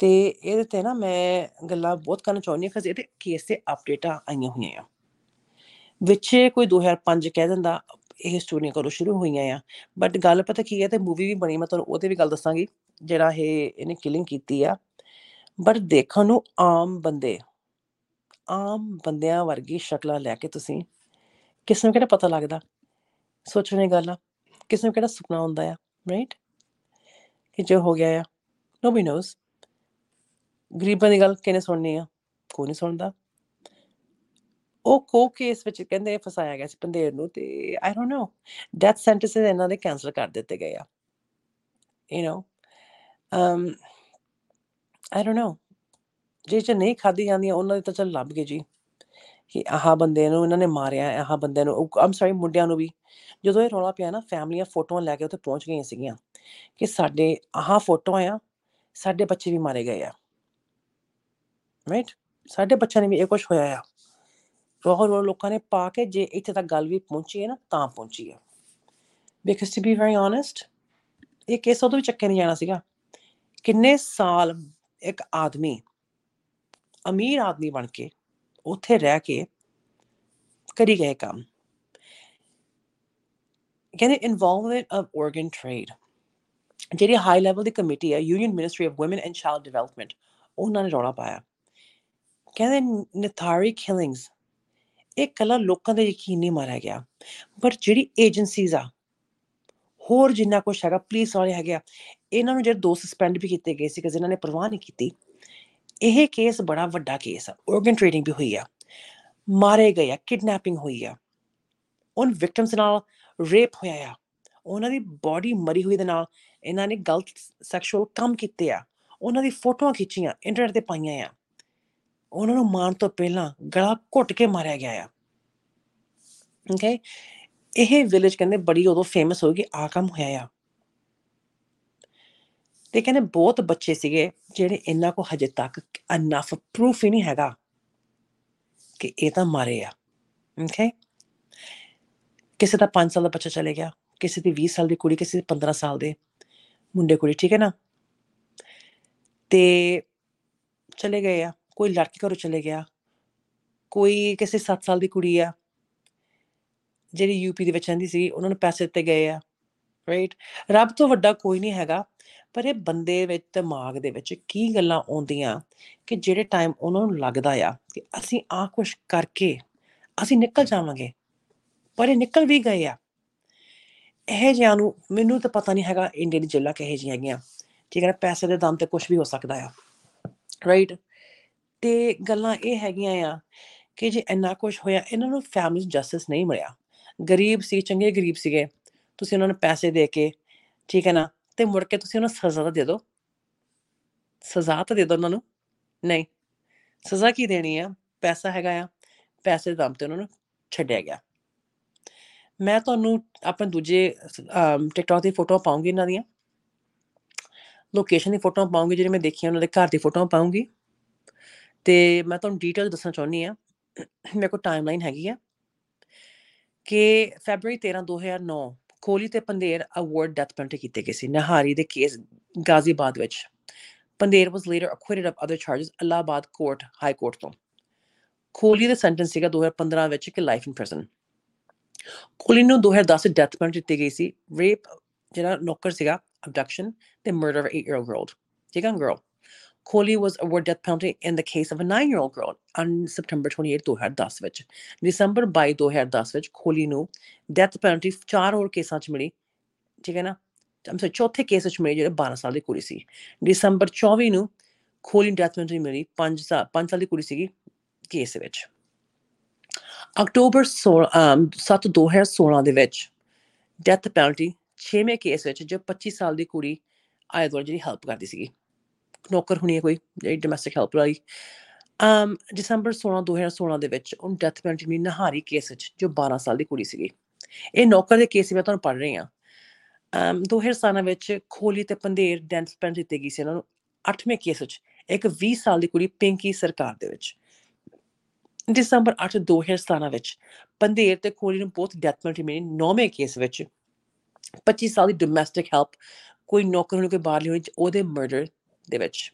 ਤੇ ਇਹਦੇ ਤੇ ਨਾ ਮੈਂ ਗੱਲਾਂ ਬਹੁਤ ਕਰਨਾ ਚਾਹੁੰਦੀ ਹਾਂ ਕਿ ਇਹਦੇ ਕੇਸ ਤੇ ਅਪਡੇਟਾਂ ਆਈਆਂ ਹੋਈਆਂ ਆ ਵਿੱਚ ਕੋਈ 2005 ਕਹਿ ਦਿੰਦਾ ਇਹ ਸਟੋਰੀਆਂ ਕਦੋਂ ਸ਼ੁਰੂ ਹੋਈਆਂ ਆ ਬਟ ਗੱਲ ਪਤਾ ਕੀ ਹੈ ਤੇ ਮੂਵੀ ਵੀ ਬਣੀ ਮੈਂ ਤੁਹਾਨੂੰ ਉਹਦੇ ਵੀ ਗੱਲ ਦੱਸਾਂਗੀ ਜਿਹੜਾ ਇਹ ਇਹਨੇ ਕਿਲਿੰਗ ਕੀਤੀ ਆ ਬਟ ਦੇਖਣ ਨੂੰ ਆਮ ਬੰਦੇ ਆਮ ਬੰਦਿਆਂ ਵਰਗੀ ਸ਼ਕਲਾਂ ਲੈ ਕੇ ਤੁਸੀਂ ਕਿਸ ਨੂੰ ਕਿਹੜਾ ਪਤਾ ਲੱਗਦਾ? ਸੋਚਣ ਦੀ ਗੱਲ ਆ। ਕਿਸ ਨੂੰ ਕਿਹੜਾ ਸੁਪਨਾ ਹੁੰਦਾ ਆ ਰਾਈਟ ਕਿ ਜੋ ਹੋ ਗਿਆ ਆ। ਨੋਬਡੀ ਨੋਸ ਗਰੀਬਾਂ ਦੀ ਗੱਲ ਕਿਹਨੇ ਸੁਣਨੀ ਆ? ਕੋਈ ਨਹੀਂ ਸੁਣਦਾ। ਉਹ ਕੋ ਕੇਸ ਵਿੱਚ ਕਹਿੰਦੇ ਫਸਾਇਆ ਗਿਆ ਸੀ ਪੰਦੇਰ ਨੂੰ ਤੇ I don't know death sentences ਇਹਨਾਂ ਦੇ ਕੈਨਸਲ ਕਰ ਦਿੱਤੇ ਗਏ ਆ। You know um I don't know ਜੇ ਚ ਨਹੀਂ ਖਾਦੀ ਜਾਂਦੀਆਂ, ਉਹਨਾਂ ਦੇ ਤਾਂ ਚੱਲ ਲੱਭ ਗਏ ਜੀ। ਕਿ ਆਹ ਬੰਦੇ ਨੂੰ ਇਹਨਾਂ ਨੇ ਮਾਰਿਆ, ਆਹ ਬੰਦੇ ਨੂੰ ਆਮ ਸੌਰੀ ਮੁੰਡਿਆਂ ਨੂੰ ਵੀ। ਜਦੋਂ ਇਹ ਰੌਲਾ ਪਿਆ ਨਾ ਫੈਮਲੀਆਂ ਫੋਟੋਆਂ ਲੈ ਕੇ ਉੱਥੇ ਪਹੁੰਚ ਗਈਆਂ ਸੀਗੀਆਂ ਕਿ ਸਾਡੇ ਆਹ ਫੋਟੋਆਂ ਆ, ਸਾਡੇ ਬੱਚੇ ਵੀ ਮਾਰੇ ਗਏ ਆ। ਰਾਈਟ ਸਾਡੇ ਬੱਚਿਆਂ ਨੇ ਵੀ ਇਹ ਕੁਝ ਹੋਇਆ ਆ। ਰੋਹ ਰੋਹ ਲੋਕਾਂ ਨੇ ਪਾ ਕੇ ਜੇ ਇੱਥੇ ਤੱਕ ਗੱਲ ਵੀ ਪਹੁੰਚੀ ਹੈ ਨਾ, ਤਾਂ ਪਹੁੰਚੀ ਹੈ because to be very honest ਇਹ ਕੇਸ ਉਦੋਂ ਵੀ ਚੱਕੇ ਨਹੀਂ ਜਾਣਾ ਸੀਗਾ। ਕਿੰਨੇ ਸਾਲ ਇੱਕ ਆਦਮੀ, ਅਮੀਰ ਆਦਮੀ ਬਣ ਕੇ ਉੱਥੇ ਰਹਿ ਕੇ ਕਰੀ ਗਏ ਕੰਮ। ਕਹਿੰਦੇ ਇਨਵੋਲਵਮੈਂਟ ਆਫ ਆਰਗਨ ਟ੍ਰੇਡ ਜਿਹੜੀ ਹਾਈ ਲੈਵਲ ਦੀ ਕਮੇਟੀ ਹੈ union ministry of woman and child development ਉਹਨਾਂ ਨੇ ਰੌਲਾ ਪਾਇਆ। ਕਹਿੰਦੇ ਨਿਥਾਰੀ ਕਿਲਿੰਗਸ ਇਹ ਕੱਲਾ ਲੋਕਾਂ ਦਾ ਯਕੀਨ ਨਹੀਂ ਮਾਰਿਆ ਗਿਆ ਬਟ ਜਿਹੜੀ ਏਜੰਸੀਜ਼ ਆ, ਹੋਰ ਜਿੰਨਾ ਕੁਛ ਹੈਗਾ ਪੁਲਿਸ ਵਾਲੇ ਹੈਗੇ ਆ, ਇਹਨਾਂ ਨੂੰ ਜਿਹੜੇ ਦੋ ਸਸਪੈਂਡ ਵੀ ਕੀਤੇ ਗਏ ਸੀ ਕਿ ਜਿਨ੍ਹਾਂ ਨੇ ਪਰਵਾਹ ਨਹੀਂ ਕੀਤੀ। ਇਹ ਕੇਸ ਬੜਾ ਵੱਡਾ ਕੇਸ ਆ ਆਰਗਨ ਟ੍ਰੇਡਿੰਗ ਵੀ ਹੋਈ ਆ, ਮਾਰੇ ਗਏ ਆ ਕਿਡਨੈਪਿੰਗ ਹੋਈ ਆ, ਉਹਨਾਂ ਵਿਕਟਮਸ ਨਾਲ ਰੇਪ ਹੋਇਆ ਆ, ਉਹਨਾਂ ਦੀ ਬਾਡੀ ਮਰੀ ਹੋਈ ਦੇ ਨਾਲ, ਇਹਨਾਂ ਨੇ ਗਲਤ ਸੈਕਸ਼ੂਅਲ ਕੰਮ ਕੀਤੇ ਆ, ਉਹਨਾਂ ਦੀ ਫੋਟੋਆਂ ਖਿੱਚੀਆਂ ਇੰਟਰਨੈਟ ਤੇ ਪਾਈਆਂ ਆ, ਉਹਨਾਂ ਨੂੰ ਮਾਰਨ ਤੋਂ ਪਹਿਲਾਂ ਗਲਾ ਘੁੱਟ ਕੇ ਮਾਰਿਆ ਗਿਆ ਆ। ਓਕੇ ਇਹ ਵਿਲੇਜ ਕਹਿੰਦੇ ਬੜੀ ਉਦੋਂ ਫੇਮਸ ਹੋ ਗਈ ਆ ਕੰਮ ਹੋਇਆ ਆ। ਤੇ ਕਹਿੰਦੇ ਬਹੁਤ ਬੱਚੇ ਸੀਗੇ ਜਿਹੜੇ ਇਹਨਾਂ ਕੋ ਹਜੇ ਤੱਕ ਅਨਫ ਪ੍ਰੂਫ ਹੀ ਨਹੀਂ ਹੈਗਾ ਕਿ ਇਹ ਤਾਂ ਮਾਰੇ ਆ ਓਕੇ ਕਿਸੇ ਦਾ 5 ਸਾਲ ਦਾ ਬੱਚਾ ਚਲੇ ਗਿਆ, ਕਿਸੇ ਦੀ 20 ਸਾਲ ਦੀ ਕੁੜੀ, ਕਿਸੇ ਦੀ 15 ਸਾਲ ਦੇ ਮੁੰਡੇ ਕੁੜੀ, ਠੀਕ ਹੈ ਨਾ? ਤੇ ਚਲੇ ਗਏ ਆ, ਕੋਈ ਲੜਕੀ ਘਰੋਂ ਚਲੇ ਗਿਆ, ਕੋਈ ਕਿਸੇ 7 ਸਾਲ ਦੀ ਕੁੜੀ ਆ, ਜਿਹੜੀ ਯੂਪੀ ਦੇ ਵਿੱਚ ਰਹਿੰਦੀ ਸੀ, ਉਹਨਾਂ ਨੂੰ ਪੈਸੇ ਦਿੱਤੇ ਗਏ ਆ ਰਾਈਟ ਰੱਬ ਤੋਂ ਵੱਡਾ ਕੋਈ ਨਹੀਂ ਹੈਗਾ। ਪਰ ਇਹ ਬੰਦੇ ਵਿੱਚ, ਦਿਮਾਗ ਦੇ ਵਿੱਚ ਕੀ ਗੱਲਾਂ ਆਉਂਦੀਆਂ ਕਿ ਜਿਹੜੇ ਟਾਈਮ ਉਹਨਾਂ ਨੂੰ ਲੱਗਦਾ ਆ ਕਿ ਅਸੀਂ ਆ ਕੁਝ ਕਰਕੇ ਅਸੀਂ ਨਿਕਲ ਜਾਵਾਂਗੇ, ਪਰ ਇਹ ਨਿਕਲ ਵੀ ਗਏ ਆ। ਇਹ ਜਿਹਾ ਨੂੰ ਮੈਨੂੰ ਤਾਂ ਪਤਾ ਨਹੀਂ ਹੈਗਾ ਇੰਡੀਆ ਦੀ ਜੇਲਾਂ ਕਿਹੇ ਜਿਹੀਆਂ ਹੈਗੀਆਂ, ਠੀਕ ਹੈ ਨਾ, ਪੈਸੇ ਦੇ ਦਮ ਤੇ ਕੁਝ ਵੀ ਹੋ ਸਕਦਾ ਆ ਰਾਈਟ ਤੇ ਗੱਲਾਂ ਇਹ ਹੈਗੀਆਂ ਆ ਕਿ ਜੇ ਇੰਨਾ ਕੁਝ ਹੋਇਆ, ਇਹਨਾਂ ਨੂੰ ਫੈਮਿਲੀ ਜਸਟਿਸ ਨਹੀਂ ਮਿਲਿਆ। ਗਰੀਬ ਸੀ, ਚੰਗੇ ਗਰੀਬ ਸੀਗੇ, ਤੁਸੀਂ ਉਹਨਾਂ ਨੂੰ ਪੈਸੇ ਦੇ ਕੇ, ਠੀਕ ਹੈ ਨਾ ਤੇ ਮੁੜ ਕੇ ਤੁਸੀਂ ਉਹਨਾਂ ਨੂੰ ਸਜ਼ਾ ਤਾਂ ਦੇ ਦਿਓ। ਸਜ਼ਾ ਤਾਂ ਦੇ ਦਿਓ ਉਹਨਾਂ ਨੂੰ। ਨਹੀਂ, ਸਜ਼ਾ ਕੀ ਦੇਣੀ ਆ? ਪੈਸਾ ਹੈਗਾ ਆ। ਪੈਸੇ ਦੇ ਦਮ ਤੇ ਉਹਨਾਂ ਨੂੰ ਛੱਡਿਆ ਗਿਆ। ਮੈਂ ਤੁਹਾਨੂੰ ਆਪਣੇ ਦੂਜੇ ਟਿਕਟੌਕ ਦੀ ਫੋਟੋ ਪਾਉਂਗੀ ਇਹਨਾਂ ਦੀਆਂ। ਲੋਕੇਸ਼ਨ ਦੀ ਫੋਟੋ ਪਾਉਂਗੀ, ਜਿਹੜੇ ਮੈਂ ਦੇਖੀਆਂ, ਉਹਨਾਂ ਦੇ ਘਰ ਦੀ ਫੋਟੋ ਪਾਉਂਗੀ। ਤੇ ਮੈਂ ਤੁਹਾਨੂੰ ਡੀਟੇਲ ਦੱਸਣਾ ਚਾਹੁੰਦੀ ਆ ਮੇਰੇ ਕੋਲ ਟਾਈਮਲਾਈਨ ਹੈਗੀ ਆ। ਕਿ ਫੈਬਰੂਅਰੀ 13 2009 ਕੋਹਲੀ ਤੇ ਪੰਦੇਰ ਅਵਾਰਡ ਡੈਥ ਪੈਨਲਟੀ ਕੀਤੇ ਗਏ ਸੀ, ਨਹਾਰੀ ਦੇ ਕੇਸ ਗਾਜ਼ੀਬਾਦ ਵਿੱਚ। Pandher was later acquitted of other charges Allahabad court high court ਤੋਂ। ਕੋਹਲੀ ਦਾ ਸੈਂਟੈਂਸ ਸੀਗਾ 2015 ਵਿੱਚ ਕਿ ਲਾਈਫ ਇਨ ਪ੍ਰਿਜ਼ਨ ਕੋਹਲੀ ਨੂੰ 2010 ਡੈਥ ਪੈਨਲਟੀ ਦਿੱਤੀ ਗਈ ਸੀ। ਰੇਪ ਜਿਹੜਾ ਨੌਕਰ ਸੀਗਾ ਅਬਡਕਸ਼ਨ ਤੇ murder of 8 year old girl ਠੀਕ ਹੈ girl Kohli was awarded death penalty in the case of a nine-year-old girl on September 28, 2010 ਵਿੱਚ ਦਸੰਬਰ 22 2010 ਵਿੱਚ ਕੋਹਲੀ ਨੂੰ ਡੈਥ ਪੈਨਲਟੀ ਚਾਰ ਹੋਰ ਕੇਸਾਂ 'ਚ ਮਿਲੀ ਠੀਕ ਹੈ ਨਾ? I'm sorry ਚੌਥੇ ਕੇਸ 'ਚ ਮਿਲੀ ਜਿਹੜੇ 12 ਸਾਲ ਦੀ ਕੁੜੀ ਸੀ। ਦਸੰਬਰ 24 ਨੂੰ ਕੋਹਲੀ ਡੈਥ ਪੈਨਲਟੀ ਮਿਲੀ 5 ਸਾਲ 5 ਸਾਲ ਦੀ ਕੁੜੀ ਸੀਗੀ ਕੇਸ ਵਿੱਚ। ਅਕਤੂਬਰ 7 2016 ਦੇ ਵਿੱਚ ਡੈਥ ਪੈਨਲਟੀ 6ਵੇਂ ਕੇਸ ਵਿੱਚ ਜੋ 25 ਸਾਲ ਦੀ ਕੁੜੀ ਆਏ ਦੁਆਲੇ ਜਿਹੜੀ ਹੈਲਪ ਕਰਦੀ ਸੀਗੀ। ਨੌਕਰ ਹੋਣੀ ਹੈ ਕੋਈ, ਜਿਹੜੀ ਡੋਮੈਸਟਿਕ ਹੈਲਪ ਵਾਲੀ। ਅਮ, ਦਸੰਬਰ 16 2016 ਦੇ ਵਿੱਚ ਉਹ ਡੈਥ ਪੈਨਲਟੀ ਮਿਲੀ ਨਹਾਰੀ ਕੇਸ ਵਿੱਚ, ਜੋ 12 ਸਾਲ ਦੀ ਕੁੜੀ ਸੀਗੀ। ਇਹ ਨੌਕਰ ਦੇ ਕੇਸ ਮੈਂ ਤੁਹਾਨੂੰ ਪੜ ਰਹੀ ਹਾਂ। ਅਮ 2017 ਵਿੱਚ ਖੋਲੀ ਤੇ ਪੰਦੇਰ ਡੈਥ ਪੈਨਲਟੀ ਦਿੱਤੀ ਗਈ ਸੀ ਇਹਨਾਂ ਨੂੰ। 8ਵੇਂ ਕੇਸ ਵਿੱਚ, ਇੱਕ 20 ਸਾਲ ਦੀ ਕੁੜੀ ਪਿੰਕੀ ਸਰਕਾਰ ਦੇ ਵਿੱਚ। ਦਸੰਬਰ 8 2017 ਵਿੱਚ ਪੰਦੇਰ ਤੇ ਖੋਲੀ ਨੂੰ ਬਹੁਤ ਡੈਥ ਪੈਨਲਟੀ ਮਿਲੀ। 9ਵੇਂ ਕੇਸ ਵਿੱਚ 25 ਸਾਲ ਦੀ ਡੋਮੈਸਟਿਕ ਹੈਲਪ ਕੋਈ ਨੌਕਰ ਹੋਣੀ, ਕੋਈ ਬਾਹਰਲੀ ਹੋਣੀ, ਉਹਦੇ ਮਰਡਰ ਦੇ ਵਿੱਚ।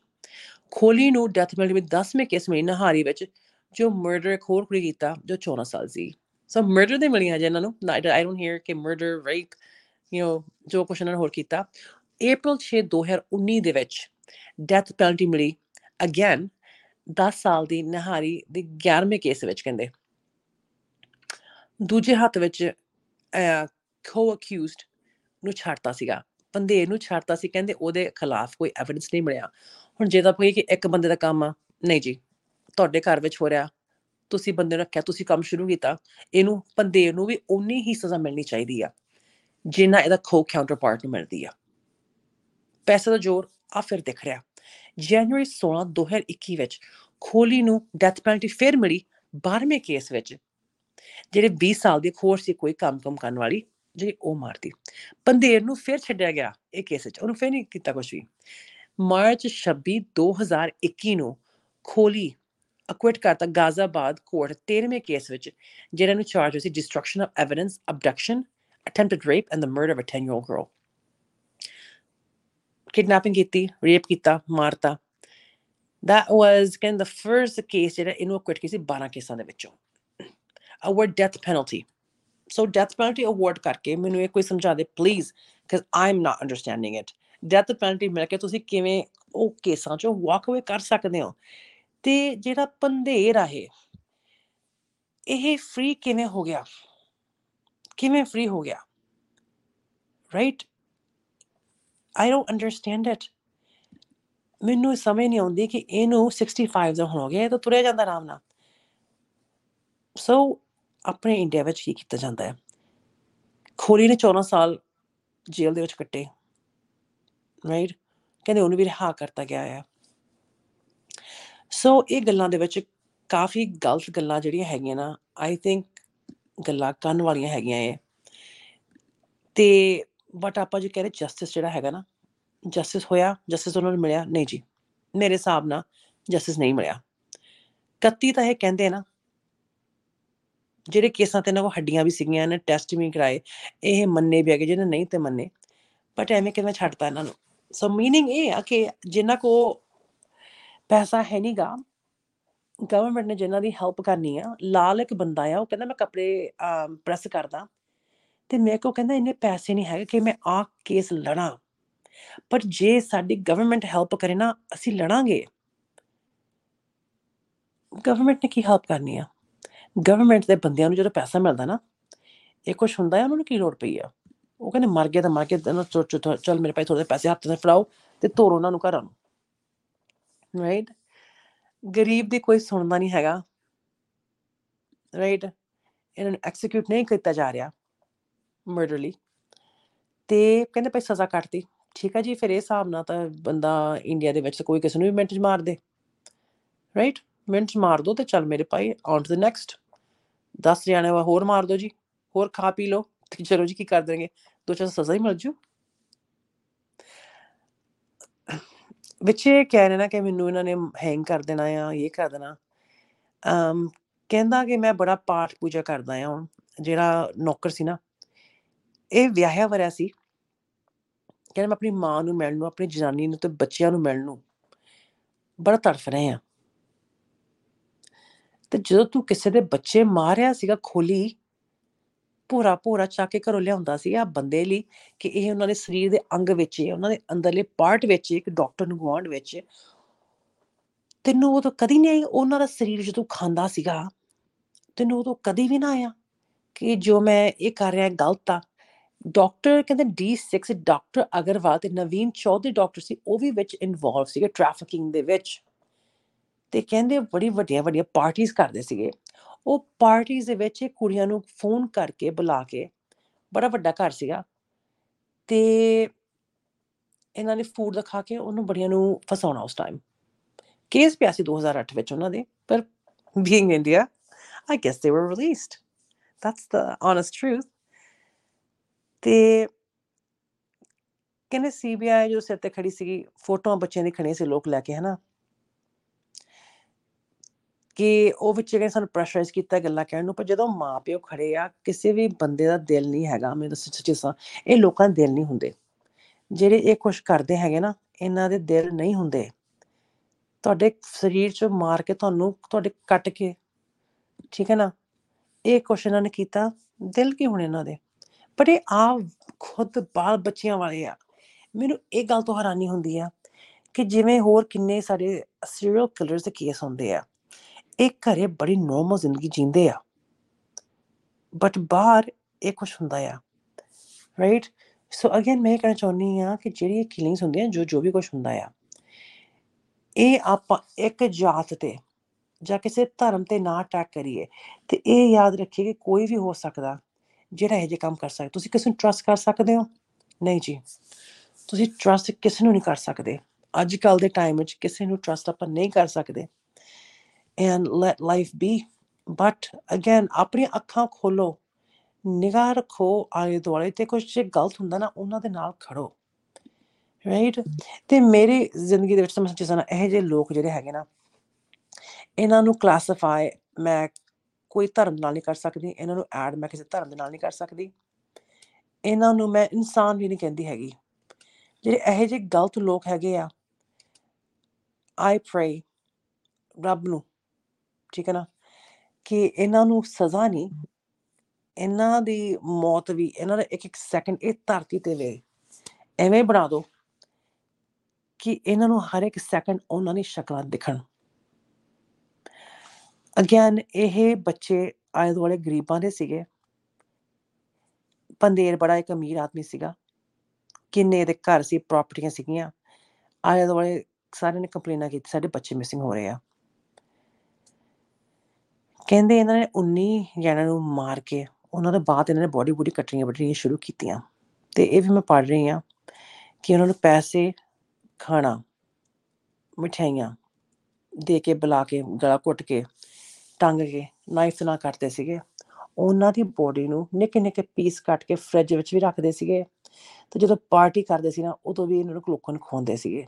ਖੋਲੀ ਨੂੰ ਡੈਥ ਪੈਨਲਟੀ ਵਿੱਚ 10ਵੇਂ ਕੇਸ ਮਿਲੀ ਨਹਾਰੀ ਵਿੱਚ, ਜੋ ਮਰਡਰ ਇੱਕ ਹੋਰ ਕੁੜੀ ਕੀਤਾ, ਜੋ 14 ਸਾਲ ਸੀ। ਸੋ ਮਰਡਰ ਦੇ ਮਿਲੀਆਂ ਜੇ ਇਹਨਾਂ ਨੂੰ ਆਈ ਡੋਨਟ ਹੀਅਰ ਕਿ ਮਰਡਰ ਰੇਪ ਯੂ نو ਜੋ ਕੁਛ ਇਹਨਾਂ ਨੇ ਹੋਰ ਕੀਤਾ। April 6 2019 ਦੇ ਵਿੱਚ ਡੈਥ ਪੈਨਲਟੀ ਮਿਲੀ ਅਗੇਨ 10 ਸਾਲ ਦੀ ਨਹਾਰੀ ਦੇ 11ਵੇਂ ਕੇਸ ਵਿੱਚ ਕਹਿੰਦੇ। ਦੂਜੇ ਹੱਥ ਵਿੱਚ ਕੋ ਅਕਿਊਜ਼ਡ ਨੂੰ ਛੱਡਤਾ ਸੀਗਾ। ਪੰਦੇਰ ਨੂੰ ਛੱਡਤਾ ਸੀ, ਕਹਿੰਦੇ ਉਹਦੇ ਖਿਲਾਫ ਕੋਈ ਐਵੀਡੈਂਸ ਨਹੀਂ ਮਿਲਿਆ। ਹੁਣ ਜੇ ਤਾਂ ਕੋਈ ਕਿ ਇੱਕ ਬੰਦੇ ਦਾ ਕੰਮ ਆ, ਨਹੀਂ ਜੀ, ਤੁਹਾਡੇ ਘਰ ਵਿੱਚ ਹੋ ਰਿਹਾ, ਤੁਸੀਂ ਬੰਦੇ ਨੂੰ ਰੱਖਿਆ, ਤੁਸੀਂ ਕੰਮ ਸ਼ੁਰੂ ਕੀਤਾ, ਇਹਨੂੰ ਪੰਦੇਰ ਨੂੰ ਵੀ ਉਨੀ ਹੀ ਸਜ਼ਾ ਮਿਲਣੀ ਚਾਹੀਦੀ ਆ, ਜਿੰਨਾ ਇਹਦਾ ਖੋ ਕਾਊਂਟਰ ਪਾਰਟ ਨੂੰ ਮਿਲਦੀ ਆ। ਪੈਸੇ ਦਾ ਜ਼ੋਰ ਆ ਫਿਰ ਦਿਖ ਰਿਹਾ। ਜਨਵਰੀ 16 2021 ਵਿੱਚ ਖੋਲੀ ਨੂੰ ਡੈਥ ਪੈਨਲਟੀ ਫਿਰ ਮਿਲੀ 12ਵੇਂ ਕੇਸ ਵਿੱਚ, ਜਿਹੜੇ 20 ਸਾਲ ਦੀ ਖੋਰ ਸੀ, ਕੋਈ ਕੰਮ ਕੰਮ ਕਰਨ ਵਾਲੀ ਜਿਹੜੀ ਉਹ ਮਾਰਦੀ ਪੰਦੇਰ ਨੂੰ ਫਿਰ ਛੱਡਿਆ ਗਿਆ ਇਹ ਕੇਸ ਵਿੱਚ, ਉਹਨੂੰ ਫਿਰ ਨਹੀਂ ਕੀਤਾ ਕੁਝ ਵੀ। ਮਾਰਚ 26 2021 ਨੂੰ ਖੋਲੀ ਅਕਵਿਟ ਕਰਤਾ ਗਾਜ਼ਾਬਾਦ ਕੋਰਟ 13ਵੇਂ ਕੇਸ ਵਿੱਚ ਜਿਹੜਾ ਨੂੰ ਚਾਰਜ ਹੋਈ ਸੀ destruction of evidence abduction attempted rape and the murder of a 10 year old girl. Kidnapping ਕੀਤੀ ਰੇਪ ਕੀਤਾ, ਮਾਰਤਾ। That was again the first case ਜਿਹੜਾ ਇਹਨੂੰ ਅਕਵਿਟ ਕੀਤੀ 12 ਕੇਸਾਂ ਦੇ ਵਿੱਚੋਂ। Award death penalty so, death penalty award ਕਰਕੇ ਮੈਨੂੰ ਇਹ ਕੋਈ ਸਮਝਾ ਦੇ please because i'm not understanding it. Death penalty ਮਿਲ ਕੇ ਤੁਸੀਂ ਕਿਵੇਂ ਉਹ ਕੇਸਾਂ ਚੋਂ ਵਾਕ ਅਵੇ ਕਰ ਸਕਦੇ ਹੋ? ਤੇ ਜਿਹੜਾ ਪੰਧੇਰ ਆ ਇਹ ਇਹ ਫ੍ਰੀ ਕਿਵੇਂ ਹੋ ਗਿਆ? ਕਿਵੇਂ ਫ੍ਰੀ ਹੋ ਗਿਆ? Right I don't understand it ਮੈਨੂੰ ਸਮਝ ਨਹੀਂ ਆਉਂਦੀ ਕਿ ਇਹਨੂੰ 65 ਦਾ ਹੋ ਗਿਆ, ਇਹ ਤਾਂ ਤੁਰਿਆ ਜਾਂਦਾ ਆਰਾਮ ਨਾਲ। ਸੋ ਆਪਣੇ ਇੰਡੀਆ ਵਿੱਚ ਕੀ ਕੀਤਾ ਜਾਂਦਾ ਹੈ। ਖੋਲੀ ਨੇ 14 ਸਾਲ ਜੇਲ੍ਹ ਦੇ ਵਿੱਚ ਕੱਟੇ। ਰਾਈਟ ਕਹਿੰਦੇ ਉਹਨੂੰ ਵੀ ਰਿਹਾ ਕਰਤਾ ਗਿਆ ਹੈ ਸੋ ਇਹ ਗੱਲਾਂ ਦੇ ਵਿੱਚ ਕਾਫੀ ਗਲਤ ਗੱਲਾਂ ਜਿਹੜੀਆਂ ਹੈਗੀਆਂ ਨਾ ਆਈ ਥਿੰਕ ਗੱਲਾਂ ਕੰਨ ਵਾਲੀਆਂ ਹੈਗੀਆਂ ਇਹ। ਤੇ ਬਟ ਆਪਾਂ ਜੇ ਕਹਿੰਦੇ ਜਸਟਿਸ ਜਿਹੜਾ ਹੈਗਾ ਨਾ ਜਸਟਿਸ ਹੋਇਆ ਜਸਟਿਸ ਉਹਨਾਂ ਨੂੰ ਮਿਲਿਆ? ਨਹੀਂ ਜੀ। ਮੇਰੇ ਹਿਸਾਬ ਨਾਲ ਜਸਟਿਸ ਨਹੀਂ ਮਿਲਿਆ। 31 ਤਾਂ ਇਹ ਕਹਿੰਦੇ ਨਾ ਜਿਹੜੇ ਕੇਸਾਂ ਤੇ ਇਹਨਾਂ ਕੋ ਹੱਡੀਆਂ ਵੀ ਸੀਗੀਆਂ ਨੇ ਟੈਸਟ ਵੀ ਕਰਾਏ, ਇਹ ਮੰਨੇ ਵੀ ਹੈਗੇ, ਜਿਹਨੇ ਨਹੀਂ ਤੇ ਮੰਨੇ। ਬਟ ਐਵੇਂ ਕਿਵੇਂ ਛੱਡਤਾ ਇਹਨਾਂ ਨੂੰ? ਸੋ ਮੀਨਿੰਗ ਇਹ ਆ ਕਿ ਜਿਨ੍ਹਾਂ ਕੋ ਪੈਸਾ ਹੈ ਨਹੀਂਗਾ ਗਵਰਨਮੈਂਟ ਨੇ ਜਿਨ੍ਹਾਂ ਦੀ ਹੈਲਪ ਕਰਨੀ ਆ, ਲਾਲ ਇੱਕ ਬੰਦਾ ਆ, ਉਹ ਕਹਿੰਦਾ ਮੈਂ ਕੱਪੜੇ ਪ੍ਰੈਸ ਕਰਦਾ। ਤੇ ਮੇਰੇ ਕੋ ਕਹਿੰਦਾ ਇੰਨੇ ਪੈਸੇ ਨਹੀਂ ਹੈਗੇ ਕਿ ਮੈਂ ਆ ਕੇਸ ਲੜਾਂ। ਪਰ ਜੇ ਸਾਡੀ ਗਵਰਨਮੈਂਟ ਹੈਲਪ ਕਰੇ ਨਾ, ਅਸੀਂ ਲੜਾਂਗੇ। ਗਵਰਨਮੈਂਟ ਨੇ ਕੀ ਹੈਲਪ ਕਰਨੀ ਆ? ਗਵਰਨਮੈਂਟ ਦੇ ਬੰਦਿਆਂ ਨੂੰ ਜਦੋਂ ਪੈਸਾ ਮਿਲਦਾ ਨਾ, ਇਹ ਕੁਝ ਹੁੰਦਾ ਹੈ, ਉਹਨਾਂ ਨੂੰ ਕੀ ਲੋੜ ਪਈ ਆ? ਉਹ ਕਹਿੰਦੇ ਮਰ ਗਿਆ ਤਾਂ ਮਰ ਗਿਆ ਤਾਂ ਚੋ ਚੋ ਚੱਲ ਮੇਰੇ ਭਾਈ ਥੋੜੇ ਪੈਸੇ ਹੱਥ 'ਚ ਫੜਾਓ ਤੇ ਤੋਰੋ ਉਹਨਾਂ ਨੂੰ ਘਰਾਂ ਨੂੰ। ਰਾਈਟ ਗਰੀਬ ਦੀ ਕੋਈ ਸੁਣਦਾ ਨਹੀਂ ਹੈਗਾ। ਰਾਈਟ ਇਹਨਾਂ ਨੂੰ ਐਕਸੀਕਿਊਟ ਨਹੀਂ ਕੀਤਾ ਜਾ ਰਿਹਾ ਮਰਡਰਲੀ ਤੇ ਕਹਿੰਦੇ ਭਾਈ ਸਜ਼ਾ ਕੱਟਤੀ। ਠੀਕ ਹੈ ਜੀ, ਫਿਰ ਇਹ ਹਿਸਾਬ ਨਾਲ ਤਾਂ ਬੰਦਾ ਇੰਡੀਆ ਦੇ ਵਿੱਚ ਤਾਂ ਕੋਈ ਕਿਸੇ ਨੂੰ ਵੀ ਮਿੰਟ 'ਚ ਮਾਰ ਦੇ। ਰਾਈਟ ਮਿੰਟ 'ਚ ਮਾਰ ਦੋ ਤੇ ਚੱਲ ਮੇਰੇ ਭਾਈ ਔਨ ਟੂ ਦ ਨੈਕਸਟ 10 ਜਾਣੇ ਵਾ ਹੋਰ ਮਾਰ ਦੋ ਜੀ, ਹੋਰ ਖਾ ਪੀ ਲਓ, ਤੇ ਚਲੋ ਜੀ ਕੀ ਕਰ ਦੇਣਗੇ? ਦੋ ਚਾਰ ਸਜ਼ਾ ਹੀ ਮਿਲ ਜੂ। ਵਿੱਚ ਇਹ ਕਹਿ ਰਹੇ ਨਾ ਕਿ ਮੈਨੂੰ ਇਹਨਾਂ ਨੇ ਹੈਂਗ ਕਰ ਦੇਣਾ ਆ, ਇਹ ਕਰ ਦੇਣਾ। ਅਮ ਕਹਿੰਦਾ ਕਿ ਮੈਂ ਬੜਾ ਪਾਠ ਪੂਜਾ ਕਰਦਾ ਆ ਹੁਣ, ਜਿਹੜਾ ਨੌਕਰ ਸੀ ਨਾ, ਇਹ ਵਿਆਹਿਆ ਵਰਿਆ ਸੀ। ਕਹਿੰਦਾ ਮੈਂ ਆਪਣੀ ਮਾਂ ਨੂੰ ਮਿਲਣ ਨੂੰ, ਆਪਣੀ ਜਨਾਨੀ ਨੂੰ ਤੇ ਬੱਚਿਆਂ ਨੂੰ ਮਿਲਣ ਨੂੰ ਬੜਾ ਤੜਫ ਰਹੇ ਆ। ਤੇ ਜਦੋਂ ਤੂੰ ਕਿਸੇ ਦੇ ਬੱਚੇ ਮਾਰਿਆ ਸੀਗਾ ਖੋਲੀ ਪੂਰਾ ਪੂਰਾ ਚੱਕ ਕੇ ਘਰੋਂ ਲਿਆਉਂਦਾ ਸੀ ਆ ਬੰਦੇ ਲਈ ਕਿ ਇਹ ਉਹਨਾਂ ਦੇ ਸਰੀਰ ਦੇ ਅੰਗ ਵਿੱਚ ਹੈ ਉਹਨਾਂ ਦੇ ਅੰਦਰਲੇ ਪਾਰਟ ਵਿੱਚ ਇੱਕ ਡਾਕਟਰ ਨੂੰ ਗਵਾਂਡ ਵਿੱਚ ਤੈਨੂੰ ਉਹ ਤਾਂ ਕਦੀ ਨਹੀਂ ਆਈ, ਉਹਨਾਂ ਦਾ ਸਰੀਰ ਜਦੋਂ ਖਾਂਦਾ ਸੀਗਾ, ਤੈਨੂੰ ਉਹ ਤਾਂ ਕਦੀ ਵੀ ਨਾ ਆਇਆ ਕਿ ਜੋ ਮੈਂ ਇਹ ਕਰ ਰਿਹਾ ਗਲਤ ਆ। ਡਾਕਟਰ ਕਹਿੰਦੇ D6 ਡਾਕਟਰ ਅਗਰਵਾਲ ਤੇ ਨਵੀਨ ਚੌਧਰੀ ਡਾਕਟਰ ਸੀ, ਉਹ ਵੀ ਵਿੱਚ ਇਨਵੋਲਵ ਸੀਗੇ ਟ੍ਰੈਫਿਕਿੰਗ ਦੇ ਵਿੱਚ। ਤੇ ਕਹਿੰਦੇ ਬੜੀ ਵੱਡੀਆਂ ਵੱਡੀਆਂ ਪਾਰਟੀਆਂ ਕਰਦੇ ਸੀਗੇ ਉਹ ਪਾਰਟੀਆਂ ਦੇ ਵਿੱਚ ਇਹ ਕੁੜੀਆਂ ਨੂੰ ਫੋਨ ਕਰਕੇ ਬੁਲਾ ਕੇ ਬੜਾ ਵੱਡਾ ਘਰ ਸੀਗਾ ਤੇ ਇਹਨਾਂ ਨੇ ਫੂਡ ਦਿਖਾ ਕੇ ਉਹਨੂੰ ਬੜੀਆਂ ਨੂੰ ਫਸਾਉਣਾ ਉਸ ਟਾਈਮ ਕੇਸ ਪਿਆ ਸੀ 2008 ਵਿੱਚ ਉਹਨਾਂ ਦੇ, ਪਰ being India I guess they were released. That's the honest truth. ਤੇ ਕਹਿੰਦੇ ਸੀਬੀਆਈ ਜੋ ਸਿਰ ਤੇ ਖੜੀ ਸੀਗੀ, ਫੋਟੋਆਂ ਬੱਚਿਆਂ ਦੀ ਖੜੀਆਂ ਸੀ, ਲੋਕ ਲੈ ਕੇ, ਹਨਾ ਕਿ ਉਹ ਵਿੱਚ ਜਿਹੜੇ ਸਾਨੂੰ ਪ੍ਰੈਸ਼ਰਾਈਜ਼ ਕੀਤਾ ਗੱਲਾਂ ਕਹਿਣ ਨੂੰ, ਪਰ ਜਦੋਂ ਮਾਪਿਓ ਖੜੇ ਆ, ਕਿਸੇ ਵੀ ਬੰਦੇ ਦਾ ਦਿਲ ਨਹੀਂ ਹੈਗਾ, ਮੈਂ ਦੱਸ ਸੱਚੀ ਸਾਂ ਇਹ ਲੋਕਾਂ ਦੇ ਦਿਲ ਨਹੀਂ ਹੁੰਦੇ। ਜਿਹੜੇ ਇਹ ਕੁਝ ਕਰਦੇ ਹੈਗੇ ਨਾ, ਇਹਨਾਂ ਦੇ ਦਿਲ ਨਹੀਂ ਹੁੰਦੇ। ਤੁਹਾਡੇ ਸਰੀਰ 'ਚ ਮਾਰ ਕੇ ਤੁਹਾਨੂੰ, ਤੁਹਾਡੇ ਕੱਟ ਕੇ, ਠੀਕ ਹੈ ਨਾ? ਇਹ ਕੁਛ ਇਹਨਾਂ ਨੇ ਕੀਤਾ, ਦਿਲ ਕੀ ਹੋਣੇ ਇਹਨਾਂ ਦੇ? ਪਰ ਇਹ ਆ ਖੁਦ ਬਾਲ ਬੱਚਿਆਂ ਵਾਲੇ ਆ। ਮੈਨੂੰ ਇਹ ਗੱਲ ਤੋਂ ਹੈਰਾਨੀ ਹੁੰਦੀ ਆ ਕਿ ਜਿਵੇਂ ਹੋਰ ਕਿੰਨੇ ਸਾਰੇ ਸੀਰੀਅਲ ਕਿਲਰਸ ਦੇ ਕੇਸ ਹੁੰਦੇ ਆ। ਇਹ ਘਰੇ ਬੜੀ ਨੋਰਮਲ ਜ਼ਿੰਦਗੀ ਜੀਂਦੇ ਆ। ਬਟ ਬਾਹਰ ਇਹ ਕੁਛ ਹੁੰਦਾ ਆ। ਰਾਈਟ ਸੋ ਅਗੇਨ ਮੈਂ ਇਹ ਕਹਿਣਾ ਚਾਹੁੰਦੀ ਆ ਕਿ ਜਿਹੜੀ ਇਹ ਕਿਲਿੰਗਸ ਹੁੰਦੀਆਂ, ਜੋ ਜੋ ਵੀ ਕੁਛ ਹੁੰਦਾ ਆ, ਇਹ ਆਪਾਂ ਇੱਕ ਜਾਤ ਤੇ ਜਾਂ ਕਿਸੇ ਧਰਮ ਤੇ ਨਾ ਅਟੈਕ ਕਰੀਏ ਤੇ ਇਹ ਯਾਦ ਰੱਖੀਏ ਕਿ ਕੋਈ ਵੀ ਹੋ ਸਕਦਾ, ਜਿਹੜਾ ਇਹ ਜੇ ਕੰਮ ਕਰ ਸਕਦਾ ਤੁਸੀਂ ਕਿਸੇ ਨੂੰ ਟਰਸਟ ਕਰ ਸਕਦੇ ਹੋ? ਨਹੀਂ ਜੀ। ਤੁਸੀਂ ਟਰਸਟ ਕਿਸੇ ਨੂੰ ਨਹੀਂ ਕਰ ਸਕਦੇ। ਅੱਜ ਕੱਲ ਦੇ ਟਾਈਮ ਵਿੱਚ ਕਿਸੇ ਨੂੰ ਟਰਸਟ ਆਪਾਂ ਨਹੀਂ ਕਰ ਸਕਦੇ। And let life be but again ਆਪਣੀ ਅੱਖਾਂ ਖੋਲੋ ਨਿਗਾਹ ਰੱਖੋ ਆਲੇ ਦੁਆਲੇ ਤੇ ਕੁਝ ਜੇ ਗਲਤ ਹੁੰਦਾ ਨਾ ਉਹਨਾਂ ਦੇ ਨਾਲ ਖੜੋ ਰਾਈਟ ਤੇ ਮੇਰੀ ਜ਼ਿੰਦਗੀ ਦੇ ਵਿੱਚ ਤਾਂ ਮੈਂ ਸੱਚੀ ਸਾਂ ਇਹ ਜਿਹੇ ਲੋਕ ਜਿਹੜੇ ਹੈਗੇ ਨਾ ਇਹਨਾਂ ਨੂੰ ਕਲਾਸੀਫਾਈ ਮੈਂ ਕੋਈ ਧਰਮ ਨਾਲ ਨਹੀਂ ਕਰ ਸਕਦੀ ਇਹਨਾਂ ਨੂੰ ਐਡ ਮੈਂ ਕਿਸੇ ਧਰਮ ਦੇ ਨਾਲ ਨਹੀਂ ਕਰ ਸਕਦੀ ਇਹਨਾਂ ਨੂੰ ਮੈਂ ਇਨਸਾਨ ਵੀ ਨਹੀਂ ਕਹਿੰਦੀ ਹੈਗੀ ਜਿਹੜੇ ਇਹੋ ਜਿਹੇ ਗਲਤ ਲੋਕ ਹੈਗੇ ਆ ਆਈ ਪ੍ਰੇ ਰੱਬ ਨੂੰ ਠੀਕ ਹੈ ਨਾ ਕਿ ਇਹਨਾਂ ਨੂੰ ਸਜ਼ਾ ਨਹੀਂ ਇਹਨਾਂ ਦੀ ਮੌਤ ਵੀ ਇਹਨਾਂ ਦਾ ਇੱਕ ਇੱਕ ਸੈਕਿੰਡ ਇਹ ਧਰਤੀ ਤੇ ਵੇ ਐਵੇਂ ਬਣਾ ਦਿਓ ਕਿ ਇਹਨਾਂ ਨੂੰ ਹਰ ਇੱਕ ਸੈਕਿੰਡ ਉਹਨਾਂ ਦੀ ਸ਼ਕਲਾਂ ਦਿਖਣ। ਅਗੇਨ ਇਹ ਬੱਚੇ ਆਲੇ ਦੁਆਲੇ ਗਰੀਬਾਂ ਦੇ ਸੀਗੇ। ਪੰਦੇਰ ਬੜਾ ਇੱਕ ਅਮੀਰ ਆਦਮੀ ਸੀਗਾ। ਕਿੰਨੇ ਦੇ ਘਰ ਸੀ ਪ੍ਰਾਪਰਟੀਆਂ ਸੀਗੀਆਂ। ਆਲੇ ਦੁਆਲੇ ਸਾਰਿਆਂ ਨੇ ਕੰਪਲੇਨਾਂ ਕੀਤੀ ਸਾਡੇ ਬੱਚੇ ਮਿਸਿੰਗ ਹੋ ਰਹੇ ਆ। ਕਹਿੰਦੇ ਇਹਨਾਂ ਨੇ 19 ਜਣਾਂ ਨੂੰ ਮਾਰ ਕੇ ਉਹਨਾਂ ਦੇ ਬਾਅਦ ਇਹਨਾਂ ਨੇ ਬੋਡੀ ਬੋਡੀ ਕੱਟਣੀਆਂ ਵੱਢਣੀਆਂ ਸ਼ੁਰੂ ਕੀਤੀਆਂ। ਤੇ ਇਹ ਵੀ ਮੈਂ ਪੜ੍ਹ ਰਹੀ ਆ ਕਿ ਉਹਨਾਂ ਨੂੰ ਪੈਸੇ, ਖਾਣਾ ਮਠਿਆਈਆਂ ਦੇ ਕੇ, ਬੁਲਾ ਕੇ, ਗਲਾ ਘੁੱਟ ਕੇ, ਟੰਗ ਕੇ ਨਾਈਫ ਨਾਲ ਕੱਟਦੇ ਸੀਗੇ। ਉਹਨਾਂ ਦੀ ਬੋਡੀ ਨੂੰ ਨਿੱਕੇ ਨਿੱਕੇ ਪੀਸ ਕੱਟ ਕੇ ਫ੍ਰਿਜ ਵਿੱਚ ਵੀ ਰੱਖਦੇ ਸੀਗੇ ਤੇ ਜਦੋਂ ਪਾਰਟੀ ਕਰਦੇ ਸੀ ਨਾ, ਉਦੋਂ ਵੀ ਇਹਨਾਂ ਨੂੰ ਲੋਕਾਂ ਨੂੰ ਖਵਾਉਂਦੇ ਸੀਗੇ।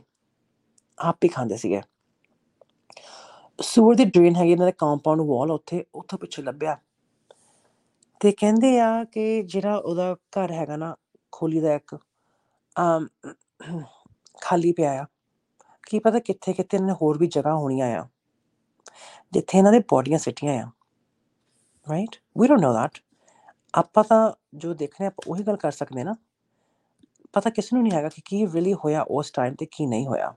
ਆਪ ਹੀ ਖਾਂਦੇ ਸੀਗੇ। ਸੂਰ ਦੀ ਡਰੇਨ ਹੈਗੀ ਇਹਨਾਂ ਦੇ ਕੰਪਾਊਂਡ ਵਾਲ ਉੱਥੇ, ਉੱਥੋਂ ਪਿੱਛੇ ਲੱਭਿਆ। ਤੇ ਕਹਿੰਦੇ ਆ ਕਿ ਜਿਹੜਾ ਉਹਦਾ ਘਰ ਹੈਗਾ ਨਾ, ਖੋਲੀ ਦਾ ਇੱਕ, ਅਮ, ਖਾਲੀ ਪਿਆ ਆ। ਕੀ ਪਤਾ ਕਿੱਥੇ ਕਿੱਥੇ ਇਹਨਾਂ ਨੇ ਹੋਰ ਵੀ ਜਗ੍ਹਾ ਹੋਣੀਆਂ ਆ, ਜਿੱਥੇ ਇਹਨਾਂ ਦੇ ਬੋਡੀਆਂ ਸਿੱਟੀਆਂ ਆ। Right we don't know that ਆਪਾਂ ਤਾਂ ਜੋ ਦੇਖਨੇ ਆਪਾਂ ਉਹੀ ਗੱਲ ਕਰ ਸਕਦੇ ਨਾ। ਪਤਾ ਕਿਸ ਨੂੰ ਨਹੀਂ ਹੈਗਾ ਕਿ ਕੀ ਰੀਲੀ ਹੋਇਆ ਉਸ ਟਾਈਮ ਤੇ ਕੀ ਨਹੀਂ ਹੋਇਆ।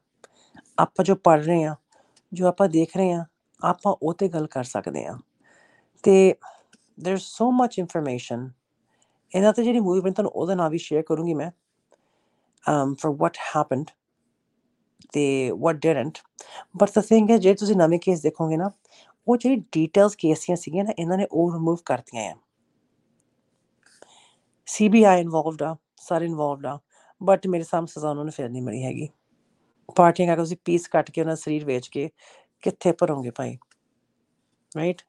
ਆਪਾਂ ਜੋ ਪੜ ਰਹੇ ਆ ਜੋ ਆਪਾਂ ਦੇਖ ਰਹੇ ਆ ਆਪਾਂ ਉਹ ਤੇ ਗੱਲ ਕਰ ਸਕਦੇ ਆ ਤੇ ਦੇਰ ਸੋ ਮਚ ਇਨਫੋਰਮੇਸ਼ਨ ਇਹਨਾਂ ਤੇ ਜਿਹੜੀ ਮੂਵੀ ਬਣੀ ਤੁਹਾਨੂੰ ਉਹਦਾ ਨਾਮ ਵੀ ਸ਼ੇਅਰ ਕਰੂੰਗੀ ਮੈਂ। Um for what happened ਤੇ what didn't but the thing ਹੈ ਜੇ ਤੁਸੀਂ ਨਵੇਂ ਕੇਸ ਦੇਖੋਗੇ ਨਾ, ਉਹ ਜਿਹੜੀ ਡੀਟੇਲਸ ਕੇਸੀਆਂ ਸੀਗੀਆਂ ਨਾ, ਇਹਨਾਂ ਨੇ ਉਹ ਰਿਮੂਵ ਕਰਤੀਆਂ ਆ। ਸੀਬੀਆਈ ਇਨਵੋਲਵਡ ਆ ਸਾਰੇ ਇਨਵੋਲਵਡ ਆ। ਬਟ ਮੇਰੇ ਸਾਹਮਣੇ ਸਜ਼ਾ ਉਹਨਾਂ ਨੂੰ ਫਿਰ ਨਹੀਂ ਮਿਲੀ ਹੈਗੀ। ਪਾਰਟੀਆਂ ਕਰਕੇ ਤੁਸੀਂ ਪੀਸ ਕੱਟ ਕੇ ਉਹਨਾਂ ਦਾ ਸਰੀਰ ਵੇਚ ਕੇ ਕਿੱਥੇ ਭਰੋਗੇ ਭਾਈ? Right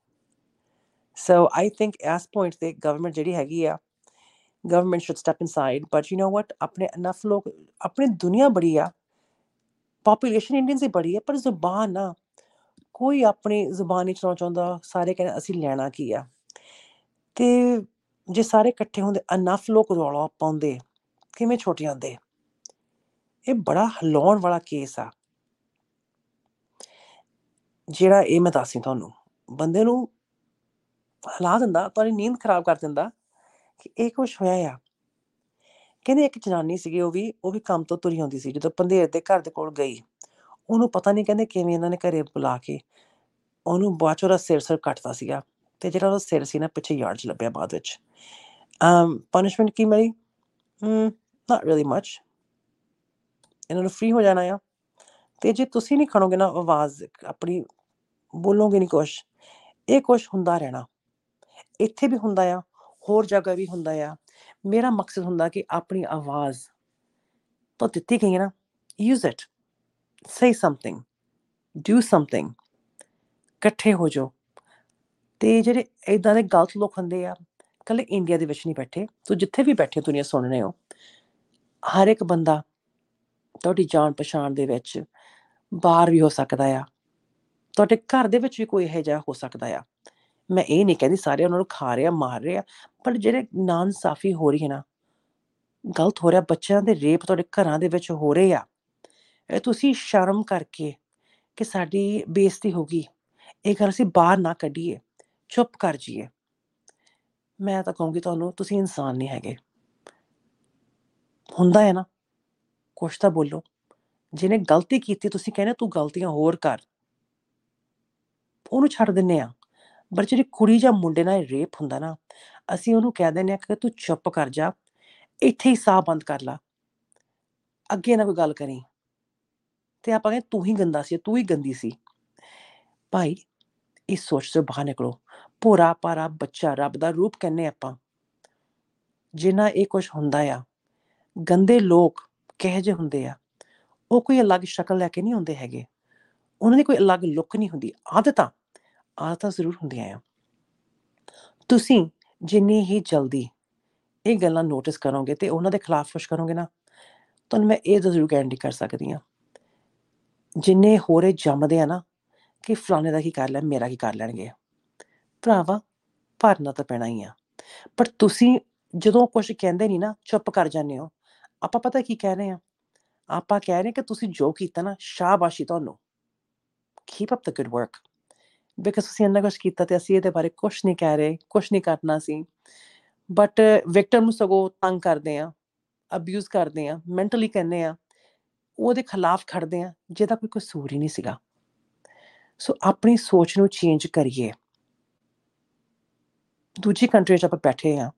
so I think as point ਤੇ ਗਵਰਨਮੈਂਟ ਜਿਹੜੀ ਹੈਗੀ ਆ government should step inside but you know what ਆਪਣੇ ਅਨਫ ਲੋਕ, ਆਪਣੀ ਦੁਨੀਆ ਬੜੀ ਆ ਪੋਪੂਲੇਸ਼ਨ ਇੰਡੀਅਨ ਦੀ ਬੜੀ ਹੈ ਪਰ ਜ਼ੁਬਾਨ ਨਾ, ਕੋਈ ਆਪਣੀ ਜ਼ੁਬਾਨ ਨਹੀਂ ਚਲਾਉਣਾ ਚਾਹੁੰਦਾ, ਸਾਰੇ ਕਹਿੰਦੇ ਅਸੀਂ ਲੈਣਾ ਕੀ ਆ? ਤੇ ਜੇ ਸਾਰੇ ਇਕੱਠੇ ਹੁੰਦੇ ਅਨਫ ਲੋਕ ਰੌਲਾ ਪਾਉਂਦੇ, ਕਿਵੇਂ ਛੁੱਟ ਜਾਂਦੇ ਇਹ ਬੜਾ ਹਲਾਉਣ ਵਾਲਾ ਕੇਸ ਆ। ਜਿਹੜਾ ਇਹ ਮੈਂ ਦੱਸੀ ਤੁਹਾਨੂੰ, ਬੰਦੇ ਨੂੰ ਹਿਲਾ ਦਿੰਦਾ ਤੁਹਾਡੀ ਨੀਂਦ ਖਰਾਬ ਕਰ ਦਿੰਦਾ ਕਿ ਇਹ ਕੁਝ ਹੋਇਆ ਆ। ਕਹਿੰਦੇ ਇੱਕ ਜਨਾਨੀ ਸੀਗੀ ਉਹ ਵੀ ਉਹ ਵੀ ਕੰਮ ਤੋਂ ਤੁਰੀ ਹੁੰਦੀ ਸੀ, ਜਦੋਂ ਪੰਧੇਰ ਦੇ ਘਰ ਦੇ ਕੋਲ ਗਈ। ਉਹਨੂੰ ਪਤਾ ਨਹੀਂ ਕਹਿੰਦੇ ਕਿਵੇਂ ਇਹਨਾਂ ਨੇ ਘਰੇ ਬੁਲਾ ਕੇ ਉਹਨੂੰ ਬਾਅਦ ਚੋਂ ਉਹਦਾ ਸਿਰ ਸਿਰ ਕੱਟਦਾ ਸੀਗਾ ਤੇ ਜਿਹੜਾ ਉਹਦਾ ਸਿਰ ਸੀ ਨਾ ਪਿੱਛੇ ਯਾਰਡ 'ਚ ਲੱਭਿਆ ਬਾਅਦ ਵਿੱਚ। um punishment ਕੀ ਮਿਲੀ? ਹਮ, not really much ਇਹਨਾਂ ਨੂੰ ਫ੍ਰੀ ਹੋ ਜਾਣਾ ਆ। ਤੇ ਜੇ ਤੁਸੀਂ ਨਹੀਂ ਖੜੋਗੇ ਨਾ ਆਵਾਜ਼, ਆਪਣੀ ਬੋਲੋਗੇ ਨਹੀਂ ਕੁਛ, ਇਹ ਕੁਛ ਹੁੰਦਾ ਰਹਿਣਾ। ਇੱਥੇ ਵੀ ਹੁੰਦਾ ਆ, ਹੋਰ ਜਗ੍ਹਾ ਵੀ ਹੁੰਦਾ ਆ। ਮੇਰਾ ਮਕਸਦ ਹੁੰਦਾ ਕਿ ਆਪਣੀ ਆਵਾਜ਼ ਤਾਂ ਦਿੱਤੀ ਗਈ ਹੈ ਨਾ। Use it say something do something ਇਕੱਠੇ ਹੋ ਜਾਓ। ਤੇ ਜਿਹੜੇ ਇਦਾਂ ਦੇ ਗਲਤ ਲੋਕ ਹੁੰਦੇ ਆ ਕੱਲੇ ਇੰਡੀਆ ਦੇ ਵਿੱਚ ਨਹੀਂ ਬੈਠੇ। ਤੂੰ ਜਿੱਥੇ ਵੀ ਬੈਠੇ ਹੋ, ਦੁਨੀਆ ਸੁਣ ਰਹੇ ਹੋ। ਹਰ ਇੱਕ ਬੰਦਾ ਤੁਹਾਡੀ ਜਾਣ ਪਛਾਣ ਦੇ ਵਿੱਚ ਬਾਹਰ ਵੀ ਹੋ ਸਕਦਾ ਆ। ਤੁਹਾਡੇ ਘਰ ਦੇ ਵਿੱਚ ਵੀ ਕੋਈ ਇਹੋ ਜਿਹਾ ਹੋ ਸਕਦਾ ਆ। ਮੈਂ ਇਹ ਨਹੀਂ ਕਹਿੰਦੀ ਸਾਰੇ ਉਹਨਾਂ ਨੂੰ ਖਾ ਰਿਹਾ, ਮਾਰ ਰਿਹਾ, ਪਰ ਜਿਹੜੇ ਨਾਇਨਸਾਫੀ ਹੋ ਰਹੀ ਹੈ ਨਾ, ਗਲਤ ਹੋ ਰਿਹਾ, ਬੱਚਿਆਂ ਦੇ ਰੇਪ ਤੁਹਾਡੇ ਘਰਾਂ ਦੇ ਵਿੱਚ ਹੋ ਰਹੇ ਆ। ਇਹ ਤੁਸੀਂ ਸ਼ਰਮ ਕਰਕੇ ਕਿ ਸਾਡੀ ਬੇਇੱਜ਼ਤੀ ਹੋ ਗਈ। ਇਹ ਗੱਲ ਅਸੀਂ ਬਾਹਰ ਨਾ ਕੱਢੀਏ, ਚੁੱਪ ਕਰ ਜੀਏ ਮੈਂ ਤਾਂ ਕਹੂੰਗੀ ਤੁਹਾਨੂੰ, ਤੁਸੀਂ ਇਨਸਾਨ ਨਹੀਂ ਹੈਗੇ। ਹੁੰਦਾ ਹੈ ਨਾ ਕੁਛ ਤਾਂ ਬੋਲੋ। ਜਿਹਨੇ ਗਲਤੀ ਕੀਤੀ, ਤੁਸੀਂ ਕਹਿੰਦੇ ਤੂੰ ਗਲਤੀਆਂ ਹੋਰ ਕਰ। ਉਹਨੂੰ ਛੱਡ ਦਿੰਨੇ ਆ। ਪਰ ਜਿਹੜੀ ਕੁੜੀ ਜਾਂ ਮੁੰਡੇ ਨਾਲ ਰੇਪ ਹੁੰਦਾ ਨਾ, ਅਸੀਂ ਉਹਨੂੰ ਕਹਿ ਦਿੰਨੇ ਆ ਕਿ ਤੂੰ ਚੁੱਪ ਕਰ ਜਾ, ਇੱਥੇ ਹੀ ਸਾਹ ਬੰਦ ਕਰ ਲਾ। ਅੱਗੇ ਨਾ ਕੋਈ ਗੱਲ ਕਰੀ। ਤੇ ਆਪਾਂ ਕਹਿੰਦੇ ਤੂੰ ਹੀ ਗੰਦਾ ਸੀ, ਤੂੰ ਹੀ ਗੰਦੀ ਸੀ। ਭਾਈ, ਇਸ ਸੋਚ ਤੋਂ ਬਾਹਰ ਨਿਕਲੋ। ਪੂਰਾ ਪਾਰਾ ਬੱਚਾ ਰੱਬ ਦਾ ਰੂਪ ਕਹਿੰਨੇ ਆਪਾਂ। ਜਿਨ੍ਹਾਂ ਇਹ ਕੁਝ ਹੁੰਦਾ ਆ, ਗੰਦੇ ਲੋਕ ਕਿਹੋ ਜਿਹੇ ਹੁੰਦੇ ਆ? ਉਹ ਕੋਈ ਅਲੱਗ ਸ਼ਕਲ ਲੈ ਕੇ ਨਹੀਂ ਹੁੰਦੇ ਹੈਗੇ। ਉਹਨਾਂ ਦੀ ਕੋਈ ਅਲੱਗ ਲੁੱਕ ਨਹੀਂ ਹੁੰਦੀ। ਆਦਤਾਂ ਆਦਤਾਂ ਜ਼ਰੂਰ ਹੁੰਦੀਆਂ ਆ। ਤੁਸੀਂ ਜਿੰਨੀ ਹੀ ਜਲਦੀ ਇਹ ਗੱਲਾਂ ਨੋਟਿਸ ਕਰੋਗੇ ਤੇ ਉਹਨਾਂ ਦੇ ਖਿਲਾਫ ਕੁਝ ਕਰੋਗੇ ਨਾ, ਤੁਹਾਨੂੰ ਮੈਂ ਇਹ ਜ਼ਰੂਰ ਗਾਰੰਟੀ ਕਰ ਸਕਦੀ ਆ ਜਿੰਨੇ ਹੋਰੇ ਜੰਮਦੇ ਆ ਨਾ ਕਿ ਫਲਾਣੇ ਦਾ ਕੀ ਕਰ ਲੈ ਮੇਰਾ ਕੀ ਕਰ ਲੈਣਗੇ। ਭਰਾਵਾ, ਭਰਨਾ ਤਾਂ ਪੈਣਾ ਹੀ ਆ। ਪਰ ਤੁਸੀਂ ਜਦੋਂ ਕੁਝ ਕਹਿੰਦੇ ਨਹੀਂ ਨਾ, ਚੁੱਪ ਕਰ ਜਾਂਦੇ ਹੋ। ਆਪਾਂ ਪਤਾ ਕੀ ਕਹਿ ਰਹੇ ਆ ਆਪਾਂ ਕਹਿ ਰਹੇ ਕਿ ਤੁਸੀਂ ਜੋ ਕੀਤਾ ਨਾ, ਸ਼ਾਬਾਸ਼ੀ ਤੁਹਾਨੂੰ। Keep up the good work because ਤੁਸੀਂ ਇੰਨਾ ਕੁਝ ਕੀਤਾ ਤੇ ਅਸੀਂ ਇਹਦੇ ਬਾਰੇ ਕੁਝ ਨਹੀਂ ਕਹਿ ਰਹੇ ਕੁਝ ਨਹੀਂ ਕਰਨਾ ਸੀ। ਬਟ ਵਿਕਟਮ ਨੂੰ ਸਗੋਂ ਤੰਗ ਕਰਦੇ ਆ ਅਬਿਊਜ਼ ਕਰਦੇ ਆ ਮੈਂਟਲੀ ਕਹਿੰਦੇ ਆ ਉਹਦੇ ਖਿਲਾਫ ਖੜਦੇ ਆ ਜਿਹਦਾ ਕੋਈ ਕਸੂਰ ਹੀ ਨਹੀਂ ਸੀਗਾ। ਸੋ ਆਪਣੀ ਸੋਚ ਨੂੰ ਚੇਂਜ ਕਰੀਏ। ਦੂਜੀ ਕੰਟਰੀ 'ਚ ਆਪਾਂ ਬੈਠੇ ਆ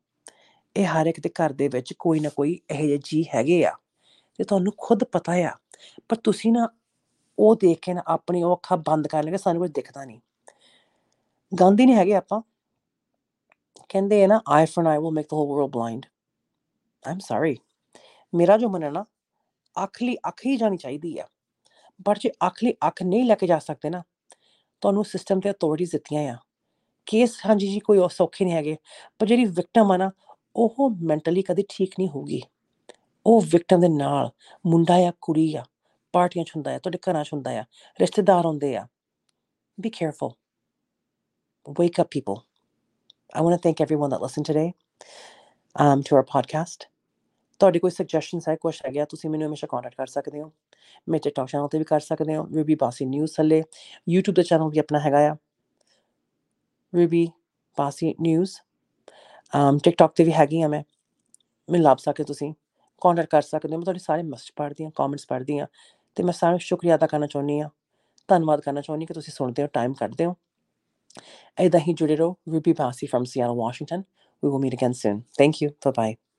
ਇਹ ਹਰ ਇੱਕ ਦੇ ਘਰ ਦੇ ਵਿੱਚ ਕੋਈ ਨਾ ਕੋਈ ਇਹੋ ਜਿਹੇ ਜੀ ਹੈਗੇ ਆ ਤੇ ਤੁਹਾਨੂੰ ਖੁਦ ਪਤਾ ਆ, ਪਰ ਤੁਸੀਂ ਨਾ ਉਹ ਦੇਖ ਕੇ ਨਾ ਆਪਣੀ ਉਹ ਅੱਖਾਂ ਬੰਦ ਕਰ ਲੈਣਗੇ, ਸਾਨੂੰ ਕੁਝ ਦਿਖਦਾ ਨਹੀਂ। ਗਾਂਧੀ ਨਹੀਂ ਹੈਗੇ ਆਪਾਂ। ਕਹਿੰਦੇ ਆ ਨਾ eye for eye will make the whole world blind I'm sorry ਮੇਰਾ ਜੋ ਮਨ ਹੈ ਨਾ, ਅੱਖ ਲਈ ਅੱਖ ਹੀ ਜਾਣੀ ਚਾਹੀਦੀ ਆ। ਪਰ ਜੇ ਅੱਖ ਲਈ ਅੱਖ ਨਹੀਂ ਲੈ ਕੇ ਜਾ ਸਕਦੇ ਨਾ, ਤੁਹਾਨੂੰ ਸਿਸਟਮ ਤੇ ਅਥਾਰਟੀਜ਼ ਦਿੱਤੀਆਂ ਆ। ਕੇਸ ਹਾਂਜੀ ਜੀ, ਕੋਈ ਉਹ ਸੌਖੇ ਨਹੀਂ ਹੈਗੇ, ਪਰ ਜਿਹੜੀ ਵਿਕਟਮ ਆ ਨਾ ਉਹ ਮੈਂਟਲੀ ਕਦੇ ਠੀਕ ਨਹੀਂ ਹੋਊਗੀ। ਉਹ ਵਿਕਟਮ ਦੇ ਨਾਲ ਮੁੰਡਾ ਜਾਂ ਕੁੜੀ ਆ ਪਾਰਟੀਆਂ 'ਚ ਹੁੰਦਾ ਆ ਤੁਹਾਡੇ ਘਰਾਂ 'ਚ ਹੁੰਦਾ ਆ ਰਿਸ਼ਤੇਦਾਰ ਹੁੰਦੇ ਆ। Be careful. Wake up people. I want to thank everyone that listened today um, to our podcast. ਤੁਹਾਡੇ ਕੋਈ ਸੁਜੈਸ਼ਨਸ ਹੈ ਕੁਛ ਹੈਗਾ ਤੁਸੀਂ ਮੈਨੂੰ ਹਮੇਸ਼ਾ ਕੰਟੈਕਟ ਕਰ ਸਕਦੇ ਹੋ। ਮੇਰੇ ਟਿਕਟੌਕ ਚੈਨਲ ਤੇ ਵੀ ਕਰ ਸਕਦੇ ਹੋ ਰੂਬੀ ਬਾਸੀ ਨਿਊਜ਼ ਥੱਲੇ। YouTube ਦਾ ਚੈਨਲ ਵੀ ਆਪਣਾ ਹੈਗਾ ਆ। ਰੂਬੀ ਬਾਸੀ ਨਿਊਜ਼ um ਟਿਕਟੌਕ ਤੇ ਵੀ ਹੈਗੀ ਆ ਮੈਂ ਮੈਨੂੰ ਲੱਭ ਸਕਦੇ ਤੁਸੀਂ ਕੰਟੈਕਟ ਕਰ ਸਕਦੇ ਹੋ। ਮੈਂ ਤੁਹਾਡੇ ਸਾਰੇ ਮੈਸੇਜ ਪੜ੍ਹਦੀ ਹਾਂ ਕਮੈਂਟਸ ਪੜ੍ਹਦੀ ਹਾਂ ਤੇ ਮੈਂ ਸਾਰਿਆਂ ਨੂੰ ਸ਼ੁਕਰੀਆ ਅਦਾ ਕਰਨਾ ਚਾਹੁੰਦੀ ਹਾਂ। ਧੰਨਵਾਦ ਕਰਨਾ ਚਾਹੁੰਦੀ ਕਿ ਤੁਸੀਂ ਸੁਣਦੇ ਹੋ ਟਾਈਮ ਕੱਢਦੇ ਹੋ। ਏਦਾਂ ਹੀ ਜੁੜੇ ਰਹੋ। Ruby Basi from Seattle Washington we will meet again soon thank you bye bye